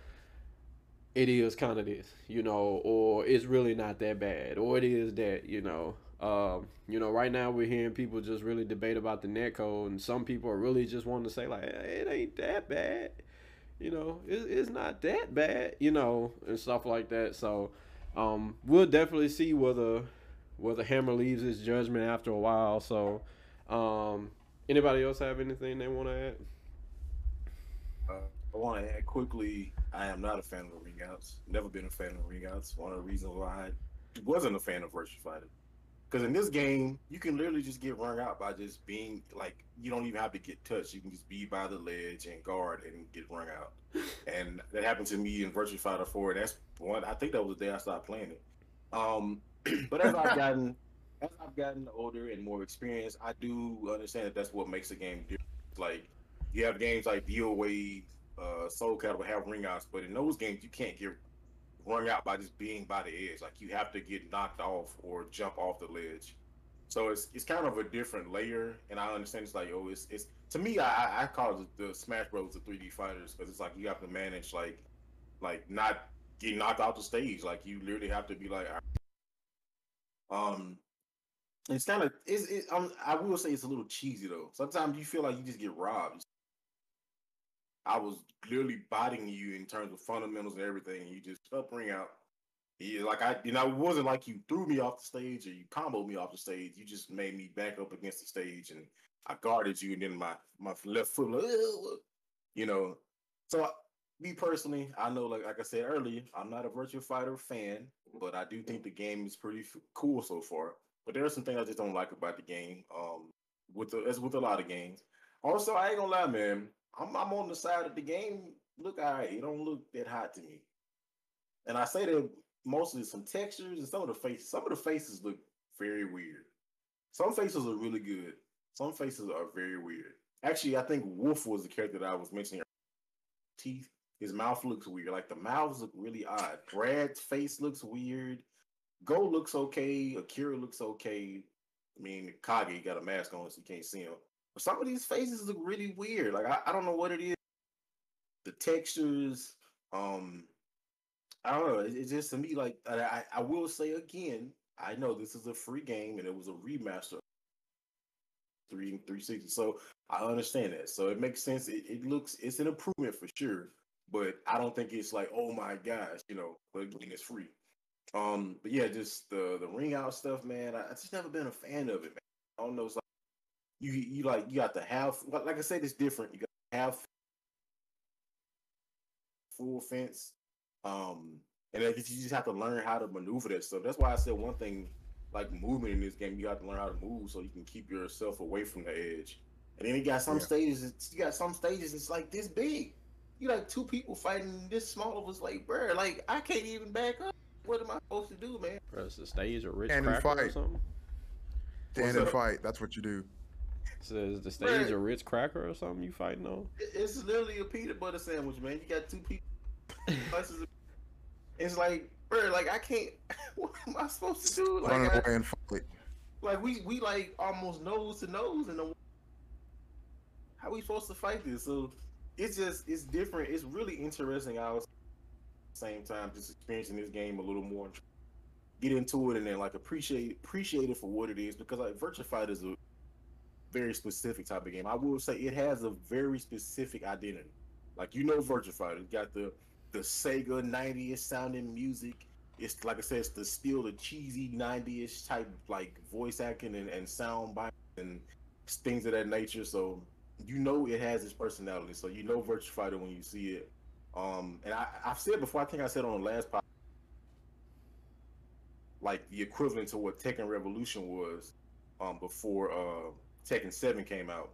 it is kind of this, you know, or it's really not that bad, or it is that, you know. Um, you know, right now we're hearing people just really debate about the net code, and some people are really just wanting to say like, it ain't that bad, you know, it, it's not that bad, you know, and stuff like that. So, um, we'll definitely see whether whether Hammer leaves his judgment after a while. So, um, anybody else have anything they want to add? Uh, I want to add quickly. I am not a fan of ring outs. Never been a fan of ring outs. One of the reasons why I wasn't a fan of Virtua Fighter. Because in this game, you can literally just get rung out by just being like you don't even have to get touched. You can just be by the ledge and guard and get rung out. and that happened to me in Virtua Fighter 4. That's one. I think that was the day I stopped playing it. Um, but as I've gotten as I've gotten older and more experienced, I do understand that that's what makes a game different. Like you have games like DOA, uh, Soul Calibur have ring outs, but in those games you can't get rung out by just being by the edge. Like you have to get knocked off or jump off the ledge. So it's it's kind of a different layer, and I understand it's like oh it's it's to me I I call it the, Smash Bros. the 3D fighters because it's like you have to manage like like not getting knocked off the stage. Like you literally have to be like um it's kind of it's it, um, I will say it's a little cheesy though. Sometimes you feel like you just get robbed. I was clearly biting you in terms of fundamentals and everything, and you just up ring out. Yeah, like I, you know, it wasn't like you threw me off the stage or you comboed me off the stage. You just made me back up against the stage, and I guarded you, and then my my left foot, you know. So me personally, I know, like like I said earlier, I'm not a Virtua Fighter fan, but I do think the game is pretty f- cool so far. But there are some things I just don't like about the game. Um, with the as with a lot of games. Also, I ain't gonna lie, man. I'm I'm on the side of the game. Look, all right, it don't look that hot to me. And I say that mostly some textures and some of the faces. Some of the faces look very weird. Some faces are really good. Some faces are very weird. Actually, I think Wolf was the character that I was mentioning. Teeth. His mouth looks weird. Like the mouths look really odd. Brad's face looks weird. Go looks okay. Akira looks okay. I mean, Kage got a mask on, so you can't see him. Some of these faces look really weird. Like I, I don't know what it is. the textures. Um, I don't know. It, it's just to me like I, I will say again. I know this is a free game and it was a remaster, three three sixty. So I understand that. So it makes sense. It, it looks it's an improvement for sure. But I don't think it's like oh my gosh, you know. But again, it's free. Um, but yeah, just the the ring out stuff, man. I, I just never been a fan of it, man. I don't know. It's like you you like you got to have like I said, it's different. You got to have full fence. Um, and you just have to learn how to maneuver that stuff. That's why I said one thing, like movement in this game, you got to learn how to move so you can keep yourself away from the edge. And then you got some yeah. stages, you got some stages it's like this big. You like two people fighting this small of us, like, bro, like I can't even back up. What am I supposed to do, man? Press the stage or rich and cracker fight. or something. Stand and fight. That's what you do. Says the stage a Ritz cracker or something you fighting on? It's literally a peanut butter sandwich, man. You got two people. it's like, bro, like I can't. What am I supposed to do? Like, Run away and fight. Like we we like almost nose to nose, and how we supposed to fight this? So it's just it's different. It's really interesting. I was same time just experiencing this game a little more get into it and then like appreciate appreciate it for what it is because like Virtua Fighter is a very specific type of game. I will say it has a very specific identity. Like you know Virtua Fighter, it's got the the Sega 90s sounding music. It's like I said, it's the still the cheesy 90s type like voice acting and, and sound bites and things of that nature. So you know it has its personality. So you know Virtua Fighter when you see it. Um, and I, I've said before, I think I said on the last podcast, like the equivalent to what Tekken Revolution was um, before uh, Tekken 7 came out.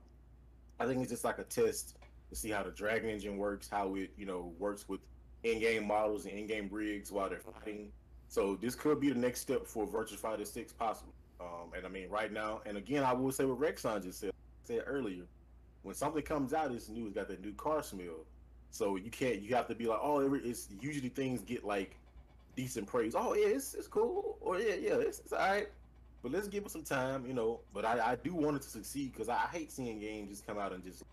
I think it's just like a test to see how the Dragon Engine works, how it, you know, works with in-game models and in-game rigs while they're fighting. So this could be the next step for Virtua Fighter 6 possible. Um, and I mean, right now, and again, I will say what Rexon just said, said earlier, when something comes out, it's new, it's got that new car smell. So you can't. You have to be like, oh, it's usually things get like decent praise. Oh yeah, it's, it's cool. Or yeah, yeah, it's, it's all right. But let's give it some time, you know. But I, I do want it to succeed because I, I hate seeing games just come out and just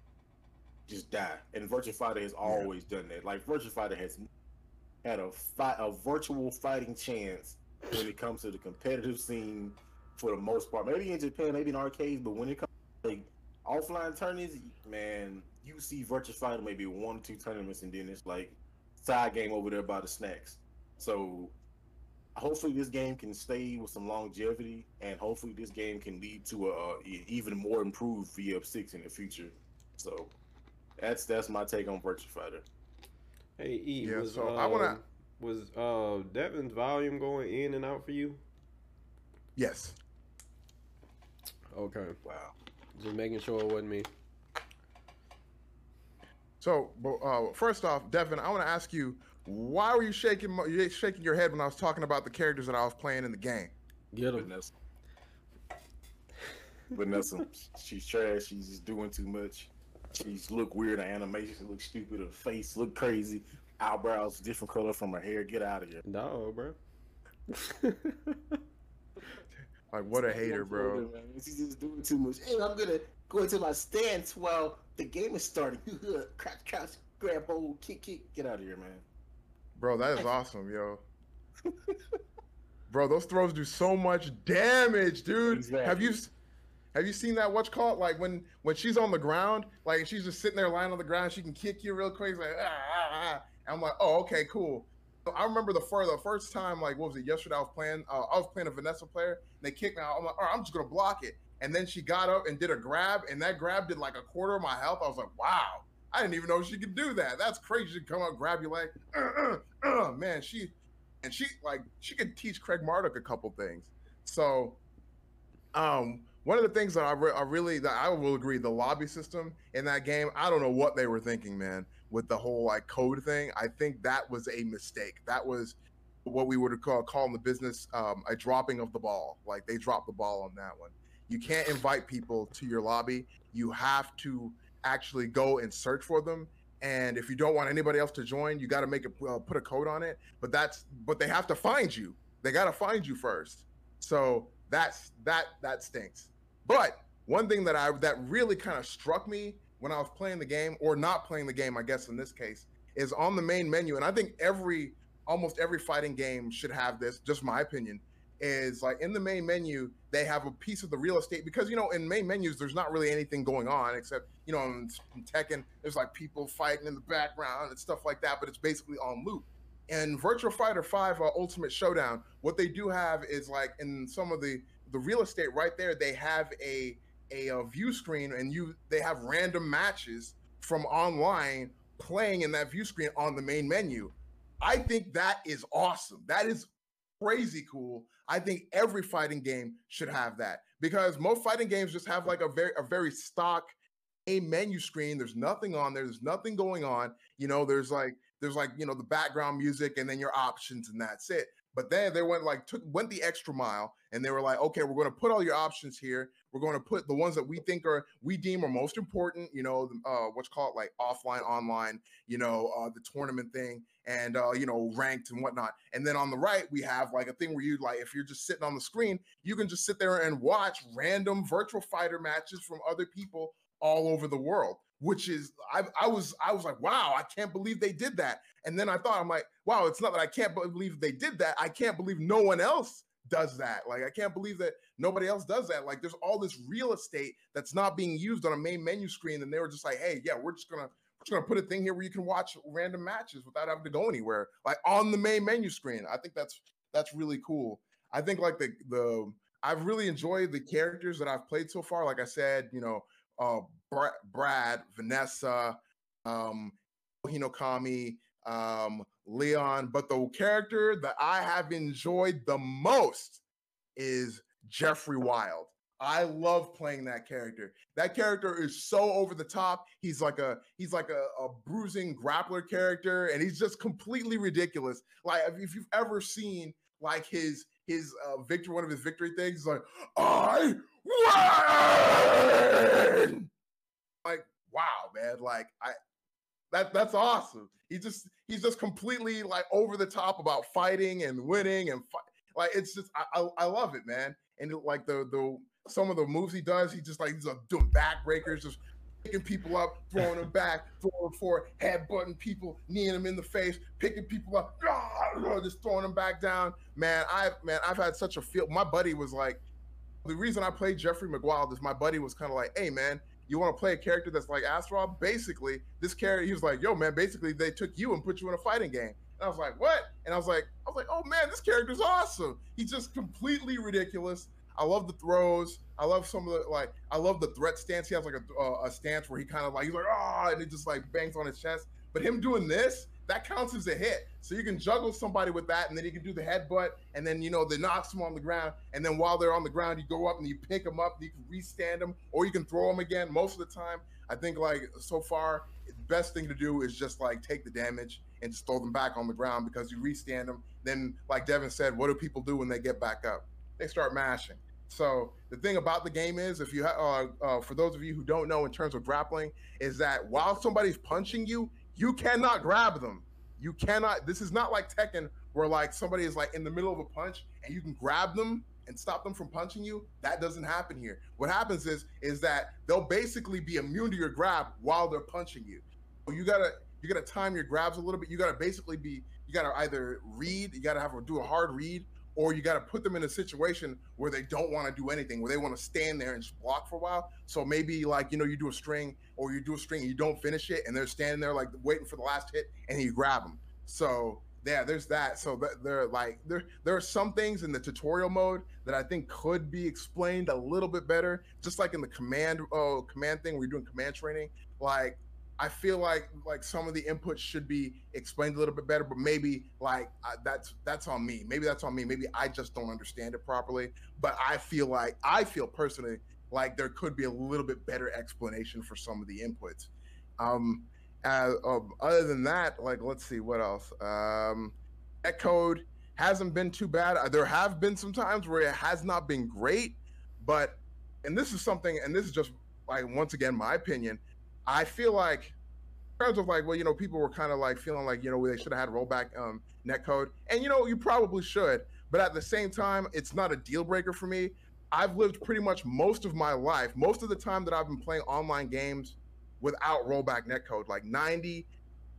just die. And Virtua Fighter has always yeah. done that. Like Virtua Fighter has had a fight a virtual fighting chance when it comes to the competitive scene for the most part. Maybe in Japan, maybe in arcades, but when it comes to, like offline tournaments, man, you see Virtua Fighter maybe one or two tournaments, and then it's like side game over there by the snacks. So hopefully this game can stay with some longevity, and hopefully this game can lead to a, a even more improved VF6 in the future. So that's that's my take on Virtua Fighter. Hey E, yeah, was, so uh, I wanna was uh Devin's volume going in and out for you? Yes. Okay. Wow. Just making sure it wasn't me. So, uh, first off, Devin, I want to ask you, why were you shaking you shaking your head when I was talking about the characters that I was playing in the game? Get them. Vanessa. Vanessa, she's trash. She's just doing too much. She's look weird. Her animation look stupid. Her face look crazy. Eyebrows different color from her hair. Get out of here. No, bro. like what a hater, bro. She's just doing too much. Hey, I'm gonna go into my stance while the game is starting. crouch, crouch, grab hold, kick, kick. Get out of here, man. Bro, that is awesome, yo. Bro, those throws do so much damage, dude. Exactly. Have you have you seen that what's called like when when she's on the ground, like she's just sitting there lying on the ground, she can kick you real quick, like ah, ah, ah. I'm like, oh, okay, cool. I remember the first the first time, like what was it? Yesterday, I was playing. Uh, I was playing a Vanessa player. And they kicked me out. I'm like, all right, I'm just gonna block it. And then she got up and did a grab, and that grab did like a quarter of my health. I was like, wow, I didn't even know she could do that. That's crazy. She come up, grab you like, Uh, uh, uh, man, she and she like she could teach Craig Marduk a couple things. So, um, one of the things that I, re- I really that I will agree the lobby system in that game. I don't know what they were thinking, man, with the whole like code thing. I think that was a mistake. That was what we would call call in the business um, a dropping of the ball. Like they dropped the ball on that one. You can't invite people to your lobby. You have to actually go and search for them. And if you don't want anybody else to join, you got to make a uh, put a code on it. But that's but they have to find you. They got to find you first. So that's that that stinks. But one thing that I that really kind of struck me when I was playing the game or not playing the game, I guess in this case, is on the main menu. And I think every almost every fighting game should have this, just my opinion, is like in the main menu, they have a piece of the real estate because you know, in main menus, there's not really anything going on except, you know, in, in Tekken, there's like people fighting in the background and stuff like that, but it's basically on loop. And Virtual Fighter 5 uh, Ultimate Showdown, what they do have is like in some of the the real estate right there, they have a a, a view screen and you they have random matches from online playing in that view screen on the main menu. I think that is awesome. That is crazy cool. I think every fighting game should have that because most fighting games just have like a very a very stock a menu screen. There's nothing on there. There's nothing going on. You know, there's like there's like you know the background music and then your options and that's it. But then they went like took went the extra mile and they were like, okay, we're going to put all your options here. We're going to put the ones that we think are we deem are most important. You know, uh, what's called like offline, online. You know, uh, the tournament thing and uh, you know ranked and whatnot. And then on the right we have like a thing where you like if you're just sitting on the screen, you can just sit there and watch random virtual fighter matches from other people all over the world which is I, I was I was like, wow, I can't believe they did that. And then I thought, I'm like, wow, it's not that I can't believe they did that. I can't believe no one else does that. Like, I can't believe that nobody else does that. Like, there's all this real estate that's not being used on a main menu screen, and they were just like, hey, yeah, we're just gonna we're just gonna put a thing here where you can watch random matches without having to go anywhere, like on the main menu screen. I think that's that's really cool. I think like the the I've really enjoyed the characters that I've played so far. Like I said, you know, uh, Brad, Vanessa, um, Hinokami, um, Leon, but the character that I have enjoyed the most is Jeffrey Wild. I love playing that character. That character is so over the top. He's like a he's like a, a bruising grappler character, and he's just completely ridiculous. Like if you've ever seen like his his uh, victory, one of his victory things, like I win. Like wow, man! Like I that that's awesome. He just he's just completely like over the top about fighting and winning and fight. Like it's just I, I, I love it, man. And like the the some of the moves he does, he just like he's like doing backbreakers, just picking people up, throwing them back, throwing forward, head butting people, kneeing them in the face, picking people up, ah, just throwing them back down. Man, I man, I've had such a feel. My buddy was like, the reason I played Jeffrey McWild is my buddy was kind of like, hey man, you want to play a character that's like Astrov? Basically, this character, he was like, yo, man, basically they took you and put you in a fighting game. And I was like, what? And I was like, I was like, oh man, this character's awesome. He's just completely ridiculous. I love the throws. I love some of the like. I love the threat stance. He has like a, uh, a stance where he kind of like he's like ah, and it just like bangs on his chest. But him doing this, that counts as a hit. So you can juggle somebody with that, and then you can do the headbutt, and then you know they knocks them on the ground, and then while they're on the ground, you go up and you pick them up, and you can restand them, or you can throw them again. Most of the time, I think like so far, the best thing to do is just like take the damage and just throw them back on the ground because you restand them. Then, like Devin said, what do people do when they get back up? They start mashing. So the thing about the game is, if you ha- uh, uh, for those of you who don't know in terms of grappling, is that while somebody's punching you, you cannot grab them. You cannot. This is not like Tekken where like somebody is like in the middle of a punch and you can grab them and stop them from punching you. That doesn't happen here. What happens is is that they'll basically be immune to your grab while they're punching you. You gotta you gotta time your grabs a little bit. You gotta basically be you gotta either read, you gotta have to do a hard read, or you got to put them in a situation where they don't want to do anything, where they want to stand there and just block for a while. So maybe like you know you do a string or you do a string and you don't finish it, and they're standing there like waiting for the last hit, and you grab them. So yeah, there's that. So they're like there there are some things in the tutorial mode that I think could be explained a little bit better, just like in the command uh, command thing where you're doing command training. Like I feel like like some of the inputs should be explained a little bit better, but maybe like that's that's on me. Maybe that's on me. Maybe I just don't understand it properly. But I feel like I feel personally like there could be a little bit better explanation for some of the inputs. Um, uh, um, other than that, like let's see what else. Um, that code hasn't been too bad. Uh, there have been some times where it has not been great, but and this is something, and this is just like once again my opinion I feel like in terms of like, well, you know, people were kind of like feeling like, you know, they should have had rollback um, netcode, and you know, you probably should, but at the same time, it's not a deal breaker for me. I've lived pretty much most of my life, most of the time that I've been playing online games without rollback netcode. Like 90,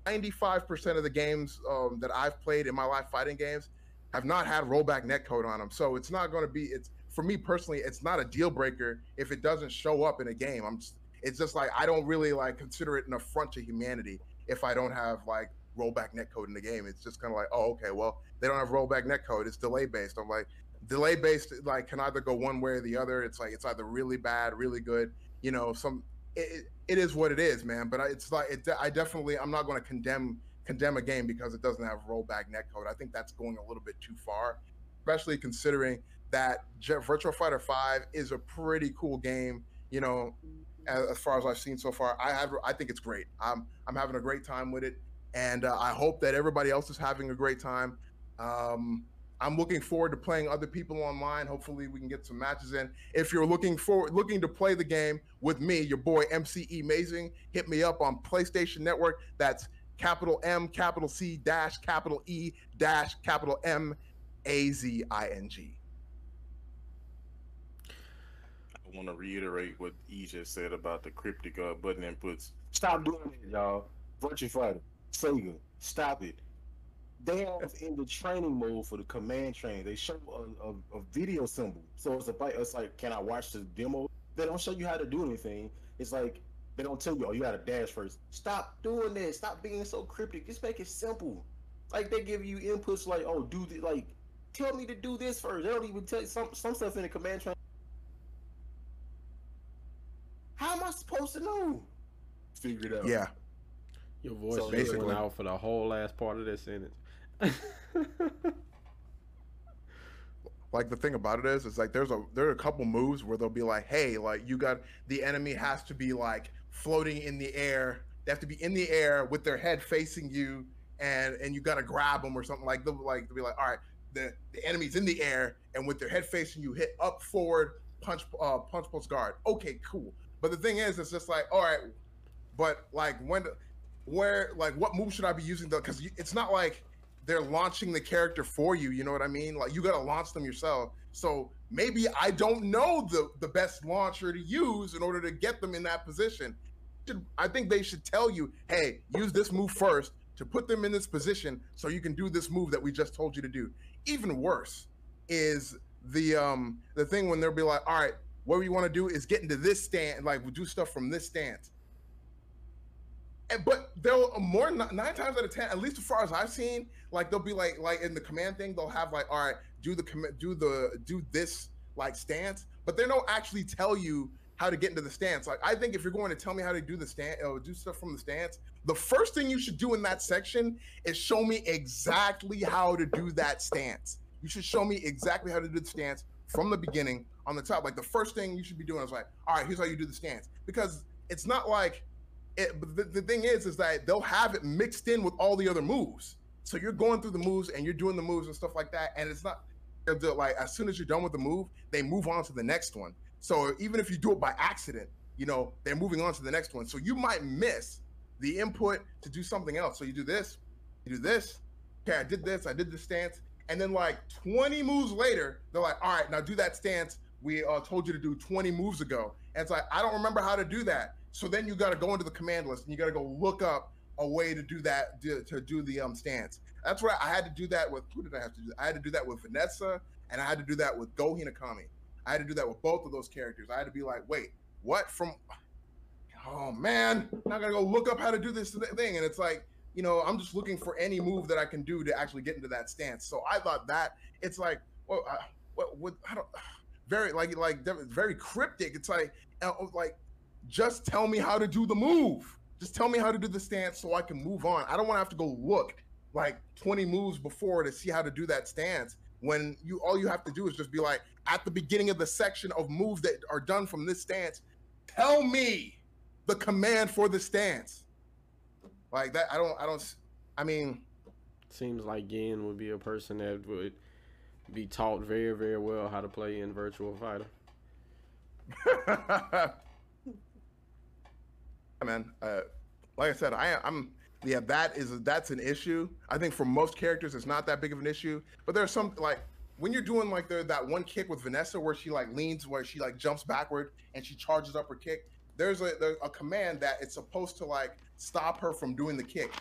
95% of the games um, that I've played in my life fighting games have not had rollback netcode on them. So it's not going to be, it's for me personally, it's not a deal breaker if it doesn't show up in a game. I'm just, it's just like, I don't really like consider it an affront to humanity if I don't have like rollback netcode in the game. It's just kind of like, oh, okay, well, they don't have rollback netcode. It's delay based. I'm like, delay based like can either go one way or the other. It's like it's either really bad, really good. You know, some it, it is what it is, man. But it's like it, I definitely I'm not going to condemn condemn a game because it doesn't have rollback netcode. I think that's going a little bit too far, especially considering that Virtual Fighter Five is a pretty cool game. You know, as, far as I've seen so far, I have I think it's great. I'm I'm having a great time with it, and uh, I hope that everybody else is having a great time. Um, I'm looking forward to playing other people online. Hopefully, we can get some matches in. If you're looking for looking to play the game with me, your boy MCE Amazing, hit me up on PlayStation Network. That's capital M, capital C, dash, capital E, dash, capital M, A Z I N G. I want to reiterate what E just said about the cryptic uh, button inputs. Stop doing it, y'all. Virtua Fighter, Sega, stop it they have in the training mode for the command train, they show a, a, a, video symbol. So it's a it's like, can I watch the demo? They don't show you how to do anything. It's like they don't tell you, oh, you got to dash first. Stop doing that. Stop being so cryptic. Just make it simple. Like they give you inputs like, oh, do this. like, tell me to do this first. They don't even tell you some some stuff in the command train. How am I supposed to know? Figure it out. Yeah. Your voice so basically went out for the whole last part of that sentence. like the thing about it is, it's like there's a there are a couple moves where they'll be like, hey, like you got the enemy has to be like floating in the air. They have to be in the air with their head facing you, and and you got to grab them or something like they'll like they'll be like, all right, the the enemy's in the air and with their head facing you, hit up forward, punch uh punch post guard. Okay, cool. But the thing is, it's just like, all right, but like when where like what move should I be using though? Because it's not like they're launching the character for you. You know what I mean? Like you got to launch them yourself. So maybe I don't know the the best launcher to use in order to get them in that position. I think they should tell you, hey, use this move first to put them in this position so you can do this move that we just told you to do. Even worse is the um the thing when they'll be like, all right, what we want to do is get into this stand, like we do stuff from this stance. And, but they'll more nine times out of ten, at least as far as I've seen, like they'll be like like in the command thing, they'll have like, all right, do the commit, do the do this like stance, but they don't actually tell you how to get into the stance. Like I think if you're going to tell me how to do the stance or do stuff from the stance, the first thing you should do in that section is show me exactly how to do that stance. You should show me exactly how to do the stance from the beginning on the top. Like the first thing you should be doing is like, all right, here's how you do the stance. Because it's not like it, the, the thing is, is that they'll have it mixed in with all the other moves. So you're going through the moves and you're doing the moves and stuff like that, and it's not like as soon as you're done with the move, they move on to the next one. So even if you do it by accident, you know they're moving on to the next one. So you might miss the input to do something else. So you do this, you do this. Okay, I did this, I did the stance, and then like 20 moves later, they're like, all right, now do that stance we uh, told you to do 20 moves ago. And it's like I don't remember how to do that. So then you got to go into the command list and you got to go look up a way to do that to, to do the um stance. That's where I had to do that with who did I have to do? I had to do that with Vanessa and I had to do that with Go Hinakami. I had to do that with both of those characters. I had to be like, wait, what from? Oh man, now I gotta go look up how to do this thing, and it's like, you know, I'm just looking for any move that I can do to actually get into that stance. So I thought that it's like, well, I, what, what, I don't, very like like very cryptic. It's like, uh, like just tell me how to do the move. Just tell me how to do the stance so I can move on. I don't want to have to go look like 20 moves before to see how to do that stance when you all you have to do is just be like at the beginning of the section of moves that are done from this stance tell me the command for the stance like that i don't i don't i mean seems like Gin would be a person that would be taught very very well how to play in Virtual Fighter man. Uh, like I said, I, I'm yeah, that is that's an issue. I think for most characters, it's not that big of an issue. But there's some like when you're doing like the, that one kick with Vanessa where she like leans, where she like jumps backward and she charges up her kick. There's a there's a command that it's supposed to like stop her from doing the kick.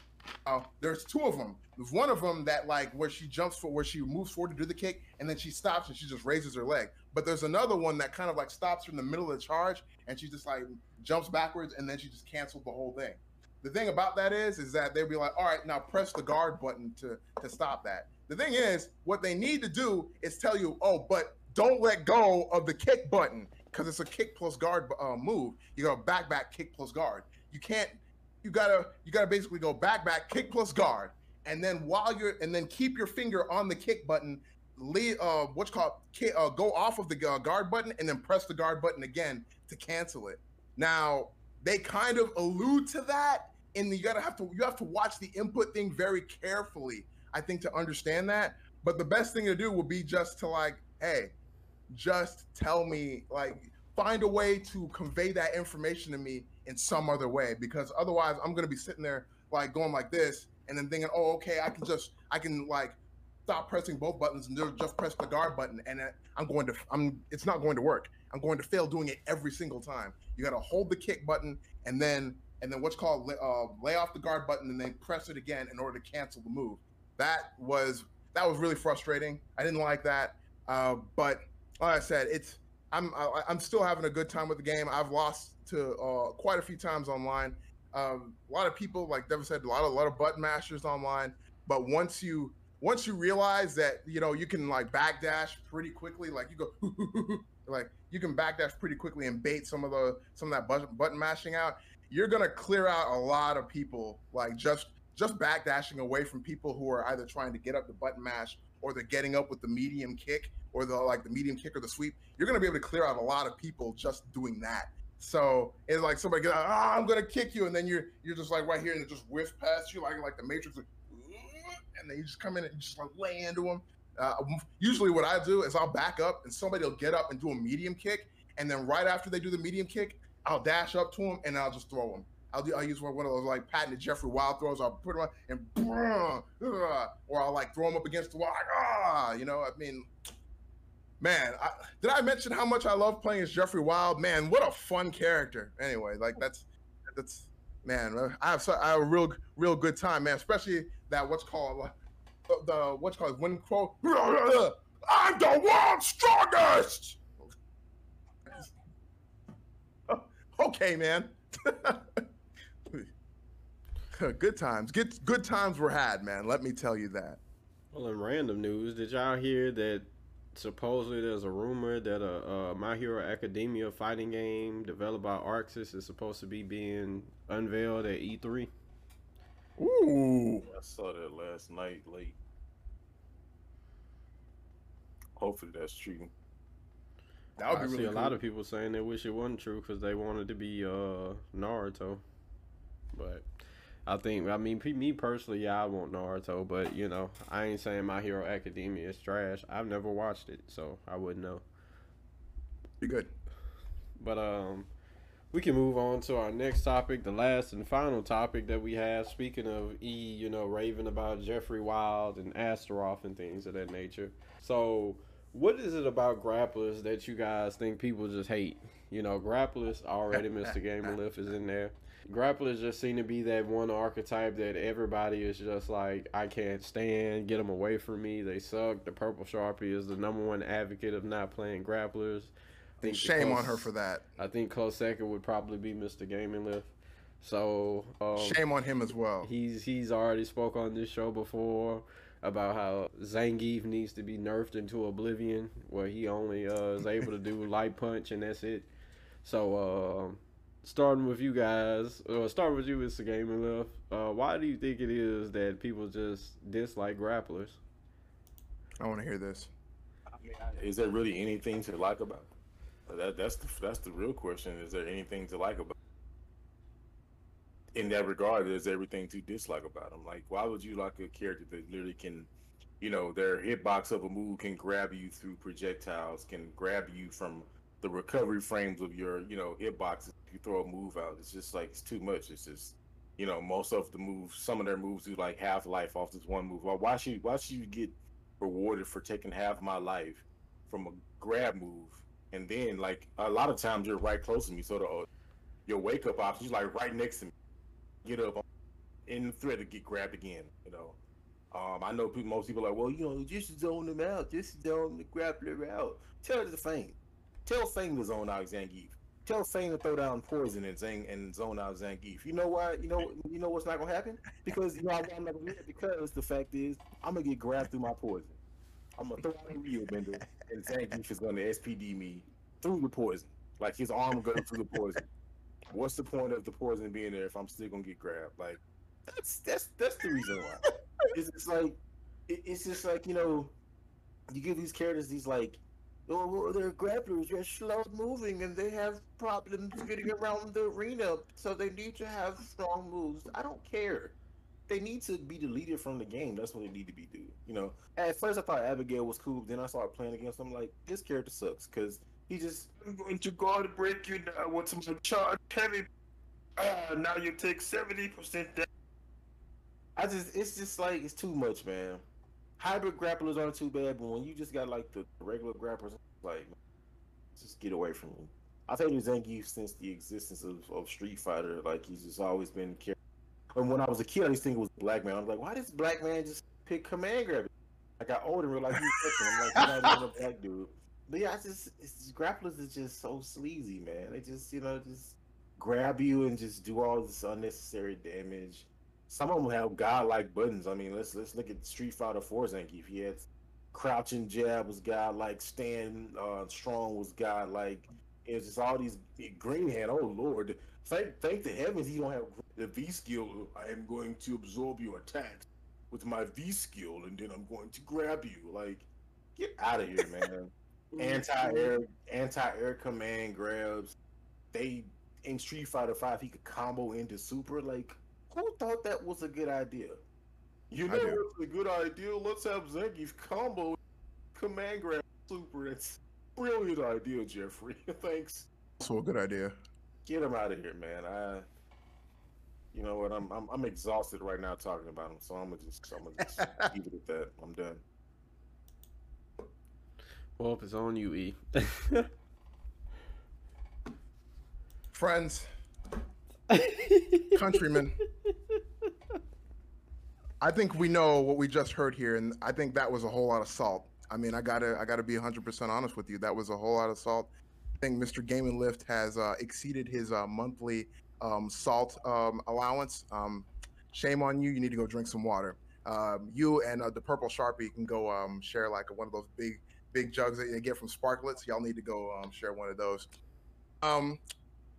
Uh, there's two of them. There's one of them that like where she jumps for where she moves forward to do the kick and then she stops and she just raises her leg. But there's another one that kind of like stops in the middle of the charge and she just like jumps backwards and then she just canceled the whole thing. The thing about that is, is that they'll be like, all right, now press the guard button to to stop that. The thing is, what they need to do is tell you, oh, but don't let go of the kick button because it's a kick plus guard uh, move. You go back, back, kick plus guard. You can't. You gotta. You gotta basically go back, back, kick plus guard, and then while you're, and then keep your finger on the kick button. Lead, uh, what's called uh, go off of the uh, guard button and then press the guard button again to cancel it. Now they kind of allude to that, and you gotta have to you have to watch the input thing very carefully. I think to understand that. But the best thing to do would be just to like, hey, just tell me like find a way to convey that information to me in some other way because otherwise I'm gonna be sitting there like going like this and then thinking, oh, okay, I can just I can like stop pressing both buttons and just press the guard button and I'm going to I'm it's not going to work. I'm going to fail doing it every single time. You got to hold the kick button and then and then what's called uh, lay off the guard button and then press it again in order to cancel the move. That was that was really frustrating. I didn't like that. Uh, but like I said, it's I'm I, I'm still having a good time with the game. I've lost to uh, quite a few times online. Um, a lot of people, like Devin said, a lot of a lot of button mashers online. But once you once you realize that you know you can like backdash pretty quickly, like you go like you can backdash pretty quickly and bait some of the some of that button, button mashing out. You're gonna clear out a lot of people like just just backdashing away from people who are either trying to get up the button mash or they're getting up with the medium kick or the like the medium kick or the sweep, you're gonna be able to clear out a lot of people just doing that. So it's like somebody out, ah, I'm gonna kick you, and then you're you're just like right here and it just whiffs past you like like the Matrix, and then you just come in and just like lay into them. Uh, usually, what I do is I'll back up and somebody will get up and do a medium kick, and then right after they do the medium kick, I'll dash up to them and I'll just throw them. I'll, I'll use one, of those like patented Jeffrey Wild throws. I'll put them on and or I'll like throw them up against the wall. Like, ah, you know. I mean, man, I, did I mention how much I love playing as Jeffrey Wild? Man, what a fun character. Anyway, like that's that's man, uh, I have, I have a real real good time, man. Especially that what's called uh, the what's called when quote. I'm the world's strongest. okay, man. good times. Good good times were had, man. Let me tell you that. Well, in random news, did y'all hear that supposedly there's a rumor that a, a, My Hero Academia fighting game developed by ArcSys is supposed to be being unveiled at E3. Ooh, I saw that last night late. Hopefully that's true. That would be I really see a lot of people saying they wish it wasn't true because they wanted to be uh, Naruto, but I think I mean me personally, yeah, I want Naruto, but you know, I ain't saying My Hero Academia is trash. I've never watched it, so I wouldn't know. Be good. But um, we can move on to our next topic, the last and final topic that we have. Speaking of E, you know, raving about Jeffrey Wild and Astaroth and things of that nature. So, what is it about grapplers that you guys think people just hate? You know, grapplers already, Mr. Gamer Lift is in there grapplers just seem to be that one archetype that everybody is just like, I can't stand, get them away from me, they suck. The Purple Sharpie is the number one advocate of not playing grapplers. I think Shame close, on her for that. I think close second would probably be Mr. Gaming Lift. So um, shame on him as well. He's he's already spoke on this show before about how Zangief needs to be nerfed into oblivion, where he only uh, is able to do light punch and that's it. So uh, starting with you guys, uh, starting with you, Mr. Gaming Left. Uh, why do you think it is that people just dislike grapplers? I want to hear this. I mean, is there really anything to like about? That, that's the that's the real question. Is there anything to like about? In that regard, there's everything to dislike about them. Like, why would you like a character that literally can, you know, their hitbox of a move can grab you through projectiles, can grab you from the recovery frames of your, you know, hitboxes you throw a move out. It's just like it's too much. It's just you know most of the moves, some of their moves do like half life off this one move. Why, why should why should you get rewarded for taking half my life from a grab move? And then like a lot of times you're right close to me, so the your wake up option. She's like right next to me. Get up in the threat to get grabbed again. You know. Um, I know people, most people are like, well, you know, just zone them out, just zone the grappler out. Tell her the Fang. Tell Fang to zone out Zangief. Tell Fang to throw down poison and Zang and zone out Zangief. You know why? You know, you know what's not gonna happen? Because you know I'm not gonna do because the fact is I'm gonna get grabbed through my poison. I'm gonna throw out a Rio Bender and Zangief is gonna SPD me through the poison. Like his arm goes through the poison. What's the point of the poison being there if I'm still gonna get grabbed? Like that's that's that's the reason why. It's just like it, it's just like you know, you give these characters these like, oh, well, they're grapplers, they're slow moving, and they have problems getting around the arena, so they need to have strong moves. I don't care. They need to be deleted from the game. That's what they need to be do. You know, at first I thought Abigail was cool, then I started playing against him. Like this character sucks because he just I'm going to guard break you now. What's my charge heavy? Uh, now you take seventy percent I just it's just like it's too much, man. Hybrid grapplers aren't too bad, but when you just got like the regular grapplers, like just get away from me. I've hated Zangief since the existence of, of Street Fighter. Like he's just always been. Car- and when I was a kid, I used to think it was black man. I was like, why does black man just pick command grab? I got older and realized he's I'm like, he's not even a black dude. But yeah, I just it's, grapplers is just so sleazy, man. They just you know just grab you and just do all this unnecessary damage some of them have godlike buttons. I mean, let's let's look at Street Fighter 4 Zangief. He had crouching jab was godlike, stand uh, strong was godlike. It's just all these green hand. Oh Lord, thank thank the heavens he don't have the V skill. I am going to absorb your attacks with my V skill, and then I'm going to grab you. Like, get out of here, man. anti air anti air command grabs. They in Street Fighter Five he could combo into super like who thought that was a good idea? You know it's a good idea? Let's have Zangief combo command grab super. It's brilliant idea, Jeffrey. Thanks. Also a good idea. Get him out of here, man. I you know what? I'm I'm, I'm exhausted right now talking about him, so I'm gonna just I'm gonna just leave it at that. I'm done. Well, if it's on you, E. Friends, countrymen, I think we know what we just heard here, and I think that was a whole lot of salt. I mean, I gotta, I gotta be 100% honest with you. That was a whole lot of salt. I think Mr. Game and Lift has uh, exceeded his uh, monthly um, salt um, allowance. Um, shame on you. You need to go drink some water. Um, you and uh, the Purple Sharpie can go um, share like one of those big, big jugs that you get from Sparklets. Y'all need to go um, share one of those.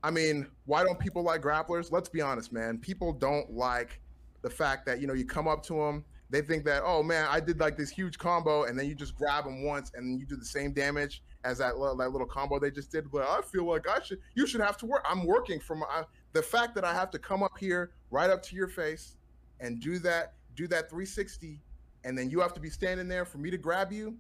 I mean, why don't people like grapplers? Let's be honest, man. People don't like the fact that you know you come up to them, they think that oh man, I did like this huge combo, and then you just grab them once, and you do the same damage as that little, that little combo they just did. But I feel like I should, you should have to work. I'm working from the fact that I have to come up here, right up to your face, and do that, do that 360, and then you have to be standing there for me to grab you.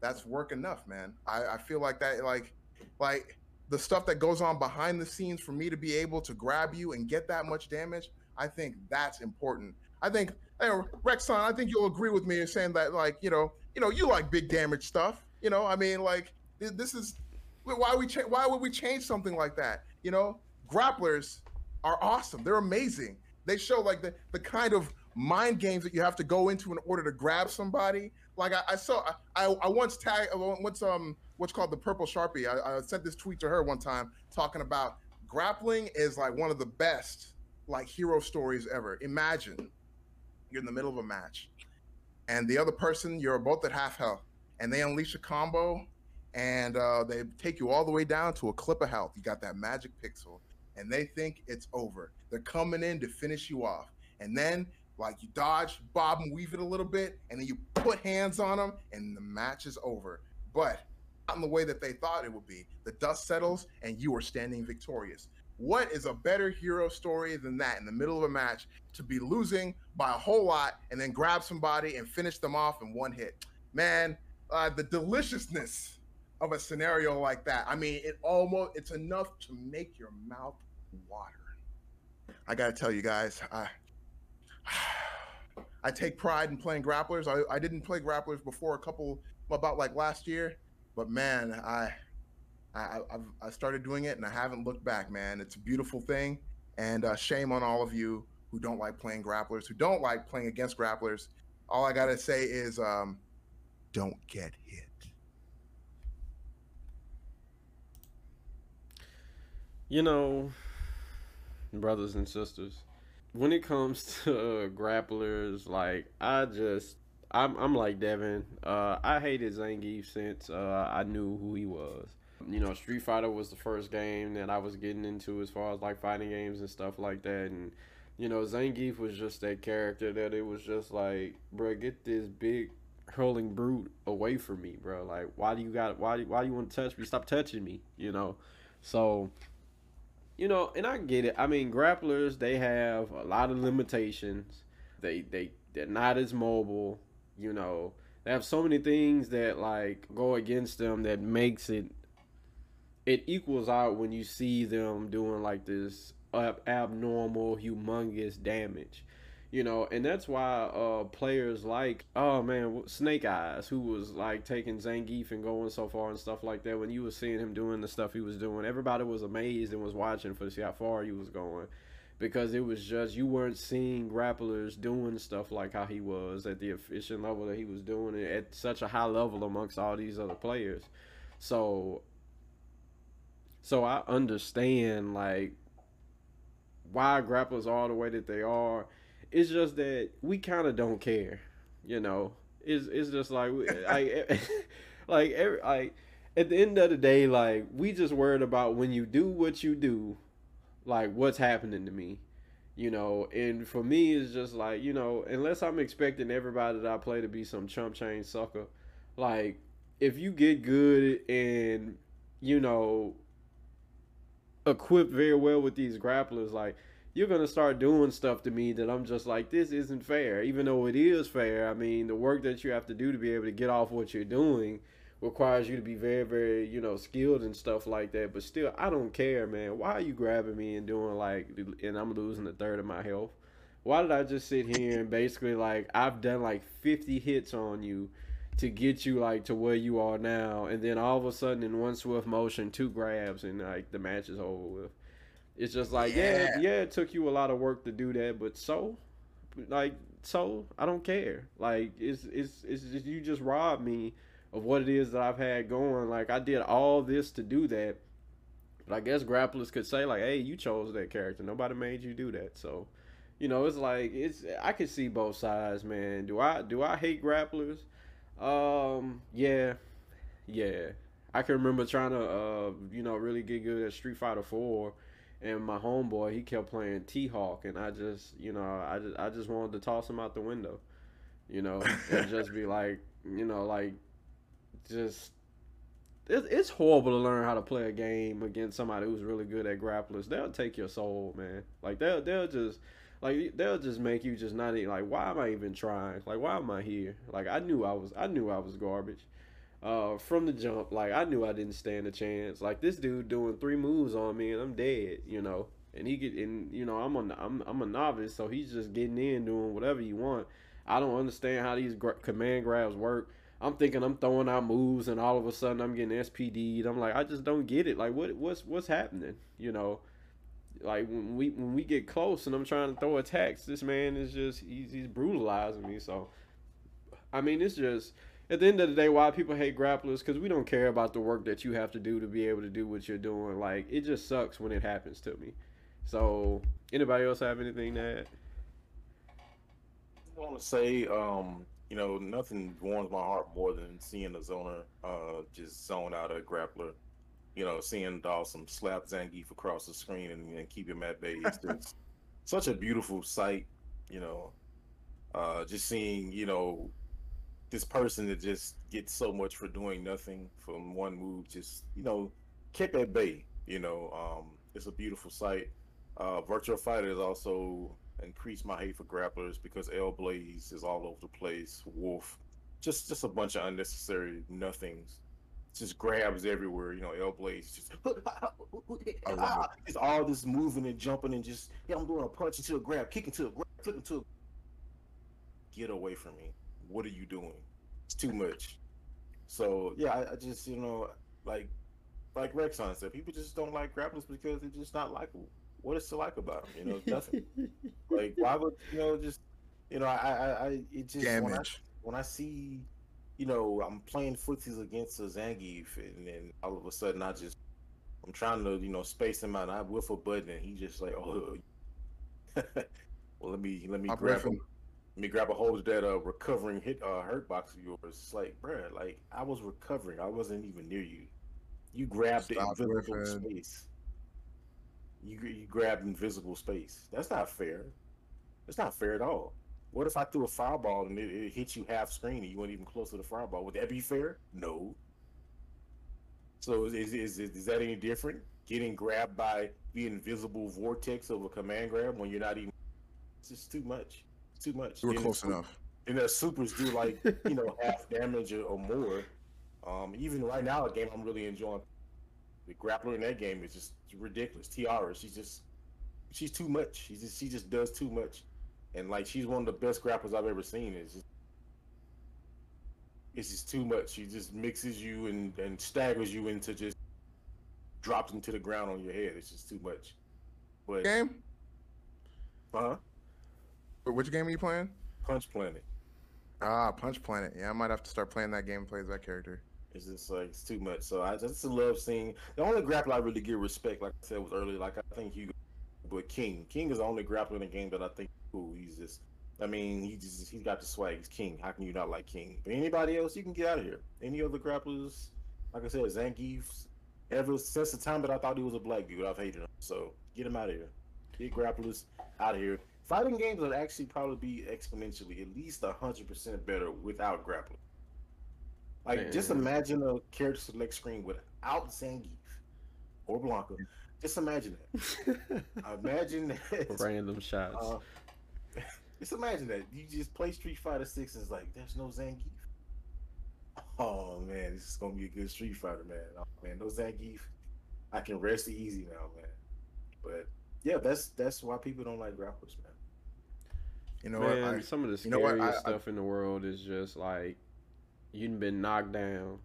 That's work enough, man. I, I feel like that, like, like the stuff that goes on behind the scenes for me to be able to grab you and get that much damage, I think that's important. I think hey, Rexon, I think you'll agree with me in saying that, like, you know, you know, you like big damage stuff. You know, I mean, like, this is why we cha- why would we change something like that? You know, grapplers are awesome. They're amazing. They show like the the kind of mind games that you have to go into in order to grab somebody. Like I, I saw, I, I once tagged, once um what's called the purple sharpie. I, I sent this tweet to her one time talking about grappling is like one of the best like hero stories ever. Imagine you're in the middle of a match and the other person you're both at half health and they unleash a combo and uh, they take you all the way down to a clip of health. You got that magic pixel and they think it's over. They're coming in to finish you off. And then like you dodge, bob and weave it a little bit, and then you put hands on them, and the match is over. But not in the way that they thought it would be. The dust settles and you are standing victorious. What is a better hero story than that in the middle of a match to be losing by a whole lot and then grab somebody and finish them off in one hit? Man, uh, the deliciousness of a scenario like that. I mean, it almost it's enough to make your mouth water. I got to tell you guys, I I take pride in playing grapplers. I, I didn't play grapplers before a couple about like last year, but man, I I, I've I started doing it and I haven't looked back, man. It's a beautiful thing, and uh, shame on all of you who don't like playing grapplers, who don't like playing against grapplers. All I gotta say is, um, don't get hit. You know, brothers and sisters, when it comes to uh, grapplers, like I just I'm I'm like Devin. Uh, I hated Zangief since uh, I knew who he was. You know, Street Fighter was the first game that I was getting into as far as like fighting games and stuff like that. And you know, Zangief was just that character that it was just like, bro, get this big hurling brute away from me, bro. Like, why do you got? Why do why do you want to touch me? Stop touching me. You know, so you know, and I get it. I mean, grapplers they have a lot of limitations. They they they're not as mobile you know they have so many things that like go against them that makes it it equals out when you see them doing like this ab- abnormal humongous damage you know? And that's why uh players like oh man Snake Eyez who was like taking zangief and going so far and stuff like that when you were seeing him doing the stuff he was doing everybody was amazed and was watching for to see how far he was going because it was just you weren't seeing grapplers doing stuff like how he was at the efficient level that he was doing it at such a high level amongst all these other players. So so I understand like why grapplers are the way that they are. It's just that we kind of don't care, you know. It's it's just like like like every like at the end of the day, like we just worried about when you do what you do like what's happening to me you know? And for me it's just like you know unless i'm expecting everybody that i play to be some chump chain sucker like if you get good and you know equipped very well with these grapplers like you're gonna start doing stuff to me that i'm just like this isn't fair. Even though it is fair i mean the work that you have to do to be able to get off what you're doing requires you to be very, very, you know, skilled and stuff like that. But still, I don't care, man. Why are you grabbing me and doing like, and I'm losing a third of my health? Why did I just sit here and basically like I've done like 50 hits on you to get you like to where you are now, and then all of a sudden in one swift motion, two grabs and like the match is over with. It's just like yeah, yeah, yeah it took you a lot of work to do that, but so, like so, I don't care. Like it's it's it's just, you just robbed me of what it is that I've had going. Like I did all this to do that. But I guess grapplers could say like, "Hey, you chose that character. Nobody made you do that." So, you know, it's like it's I can see both sides, man. Do I do I hate grapplers? Um, yeah, yeah. I can remember trying to, uh, you know, really get good at Street Fighter Four, and my homeboy he kept playing T Hawk, and I just, you know, I just I just wanted to toss him out the window, you know, and just be like, you know, like just it's horrible to learn how to play a game against somebody who's really good at grapplers. They'll take your soul, man. Like they'll they'll just like they'll just make you just not even like why am I even trying? Like why am I here? Like I knew I was I knew I was garbage. Uh, from the jump, like I knew I didn't stand a chance. Like this dude doing three moves on me and I'm dead, you know. And he get and you know I'm a I'm I'm a novice, so he's just getting in doing whatever you want. I don't understand how these gra- command grabs work. I'm thinking I'm throwing out moves and all of a sudden I'm getting SPD'd. I'm like, I just don't get it. Like what what's what's happening? You know? Like when we when we get close and I'm trying to throw attacks, this man is just he's he's brutalizing me. So I mean it's just at the end of the day why people hate grapplers because we don't care about the work that you have to do to be able to do what you're doing. Like it just sucks when it happens to me. So anybody else have anything to add? I want to say um you know, nothing warms my heart more than seeing a zoner uh, just zone out a grappler. You know, seeing Dhalsim slap Zangief across the screen and, and keep him at bay. It's just such a beautiful sight, you know. Uh, just seeing, you know, this person that just gets so much for doing nothing from one move, just, you know, kept at bay, you know. Um, it's a beautiful sight. Uh, Virtua Fighter is also increase my hate for grapplers because El Blaze is all over the place. Wolf, just just a bunch of unnecessary nothings. Just grabs everywhere, you know. El Blaze just it's all this moving and jumping and just yeah, I'm doing a punch into a grab, kicking to a grab, flipping to. A... Get away from me! What are you doing? It's too much. So yeah, I, I just you know like like Rexon said, people just don't like grapplers because they're just not likable. What is to like about him? You know, nothing. like why would you know just you know I I, I it just when I, when I see you know I'm playing footsies against a Zangief and then all of a sudden I just I'm trying to you know space him out and I whiff a button and he just like oh well let me let me Stop grab him let me grab a hold of that uh recovering hit uh hurt box of yours. It's like, bruh, like I was recovering. I wasn't even near you. You grabbed the Stop invisible riffing. space. You you grabbed invisible space. That's not fair. That's not fair at all. What if I threw a fireball and it, it hit you half screen and you weren't even close to the fireball? Would that be fair? No. So is is, is, is that any different? Getting grabbed by the invisible vortex of a command grab when you're not even it's just too much. It's too much. You were Then close enough. and their supers do like you know half damage or, or more. Um, even right now, a game I'm really enjoying. The grappler in that game is just ridiculous. Tiara, she's just she's too much. She just she just does too much, and like she's one of the best grapplers I've ever seen. It's just it's just too much. She just mixes you and and staggers you into just drops into the ground on your head. It's just too much. But Game? Uh huh? Wh- Which game are you playing? Punch Planet. Ah, Punch Planet. Yeah, I might have to start playing that game. and Play as that character. It's just like it's too much. So I just love seeing the only grappler I really give respect, like I said was earlier. Like I think Hugo, but King. King is the only grappler in the game that I think cool. He's just, I mean, he just he's got the swag. He's King. How can you not like King? But anybody else, you can get out of here. Any other grapplers, like I said, Zangief. Ever since the time that I thought he was a black dude, I've hated him. So get him out of here. Get grapplers out of here. Fighting games would actually probably be exponentially at least hundred percent better without grappling. Like, just imagine a character select screen without Zangief or Blanka. Just imagine that. imagine that. Random shots. Uh, just imagine that. You just play Street Fighter Six and it's like, there's no Zangief. Oh man, this is gonna be a good Street Fighter, man. Oh man, no Zangief. I can rest easy now, man. But yeah, that's that's why people don't like grapplers, man. You know Man, what? I, some of the you know what? scariest I- I- stuff in the world is just like you've been knocked down,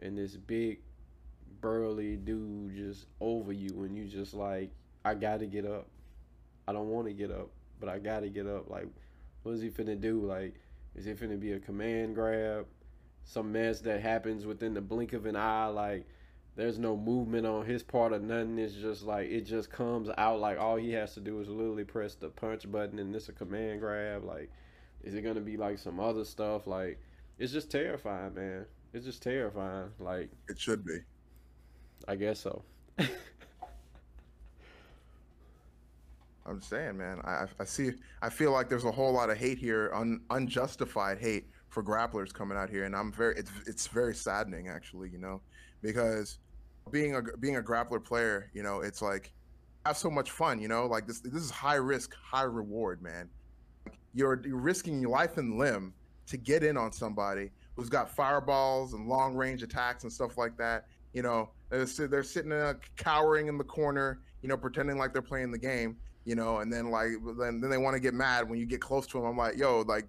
and this big burly dude just over you, and you just like, I gotta get up. I don't want to get up, but I gotta get up. Like, what is he finna do? Like, is it finna be a command grab? Some mess that happens within the blink of an eye, like. There's no movement on his part or nothing. It's just like it just comes out like all he has to do is literally press the punch button and this a command grab. Like, is it gonna be like some other stuff? Like, it's just terrifying, man. It's just terrifying. Like, it should be. I guess so. I'm saying, man. I I see. I feel like there's a whole lot of hate here, un, unjustified hate for grapplers coming out here, and I'm very. It's it's very saddening, actually. You know, because being a being a grappler player, you know, it's like have so much fun. You know, like this this is high risk, high reward, man. You're you're risking your life and limb to get in on somebody who's got fireballs and long range attacks and stuff like that. You know, they're, sit- they're sitting uh, cowering in the corner, you know, pretending like they're playing the game you know, and then like then then they want to get mad when you get close to them. I'm like, yo, like,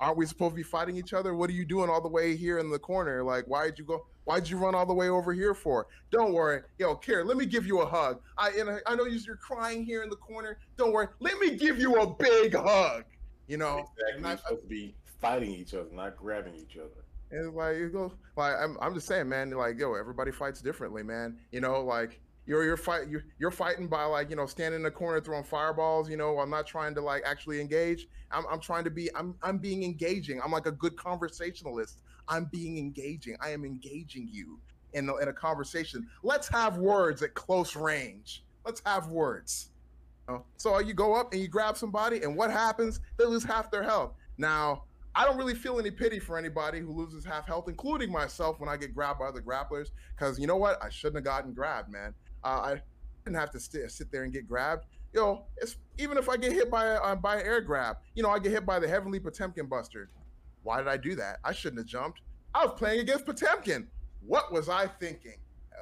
aren't we supposed to be fighting each other? What are you doing all the way here in the corner? Like, why'd you go? Why'd you run all the way over here for? Don't worry, yo, Karen, let me give you a hug. I and I, I know you're crying here in the corner. Don't worry, let me give you a big hug. You know, exactly. I- supposed to be fighting each other, not grabbing each other. And like you go like I'm I'm just saying, man, like, yo, everybody fights differently, man. You know, like you're you're fight you're, you're fighting by like, you know, standing in the corner throwing fireballs, you know, I'm not trying to like actually engage. I'm I'm trying to be I'm I'm being engaging. I'm like a good conversationalist. I'm being engaging. I am engaging you in a, in a conversation. Let's have words at close range. Let's have words. So you go up and you grab somebody, and what happens? They lose half their health. Now, I don't really feel any pity for anybody who loses half health, including myself when I get grabbed by other grapplers. Because you know what? I shouldn't have gotten grabbed, man. Uh, I didn't have to sit, sit there and get grabbed. Yo, it's, even if I get hit by uh, by an air grab, you know, I get hit by the Heavenly Potemkin Buster. Why did I do that? I shouldn't have jumped. I was playing against Potemkin. What was I thinking?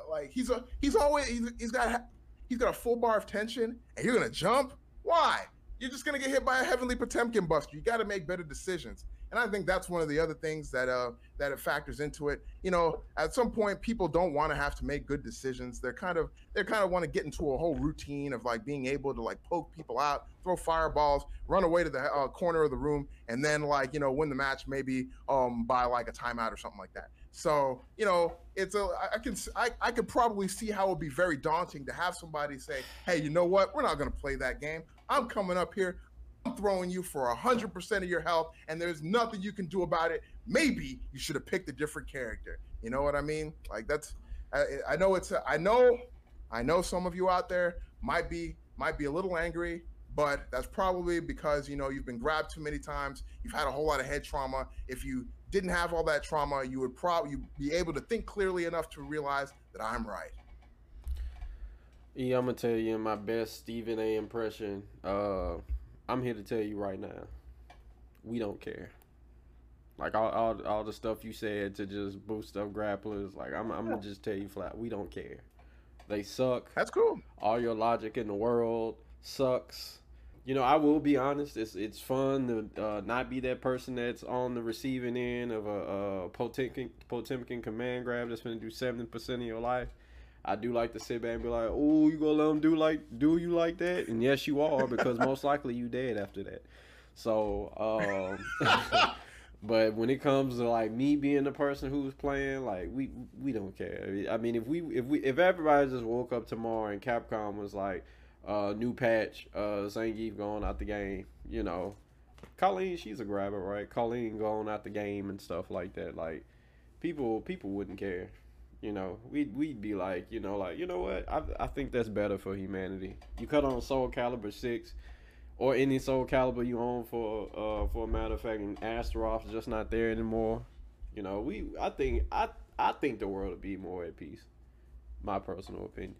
Like he's a he's always he's, he's got he's got a full bar of tension, and you're gonna jump? Why? You're just gonna get hit by a Heavenly Potemkin Buster. You got to make better decisions. And I think that's one of the other things that uh that it factors into it. You know, at some point, people don't want to have to make good decisions. They're kind of they kind of want to get into a whole routine of like being able to like poke people out, throw fireballs, run away to the uh, corner of the room, and then like you know win the match maybe um by like a timeout or something like that. So you know, it's a I can I, I could probably see how it would be very daunting to have somebody say, hey, you know what, we're not going to play that game. I'm coming up here. I'm throwing you for a 100% of your health, and there's nothing you can do about it. Maybe you should have picked a different character. You know what I mean? Like that's, I, I know it's, a, I know, I know some of you out there might be might be a little angry, but that's probably because you know you've been grabbed too many times. You've had a whole lot of head trauma. If you didn't have all that trauma, you would probably be able to think clearly enough to realize that I'm right. Yeah, I'm gonna tell you my best Stephen A. impression. Uh, I'm here to tell you right now, we don't care. Like all, all, all the stuff you said to just boost up grapplers. Like I'm, I'm gonna just tell you flat, we don't care. They suck. That's cool. All your logic in the world sucks. You know, I will be honest. It's it's fun to uh, not be that person that's on the receiving end of a, a Potemkin, Potemkin command grab that's to do seventy percent of your life. I do like to sit back and be like, "Oh, you gonna let them do like do you like that?" And yes, you are because most likely you dead after that. So, um, but when it comes to like me being the person who's playing, like we we don't care. I mean, if we if we if everybody just woke up tomorrow and Capcom was like, uh, new patch, uh, Zangief going out the game, you know, Colleen, she's a grabber, right? Colleen going out the game and stuff like that. Like, people people wouldn't care you know, we'd we'd be like, you know, like you know what? I I think that's better for humanity. You cut on Soul Calibur six, or any Soul Calibur you own for uh for a matter of fact, and Astaroth's just not there anymore. You know, we I think I I think the world would be more at peace. My personal opinion.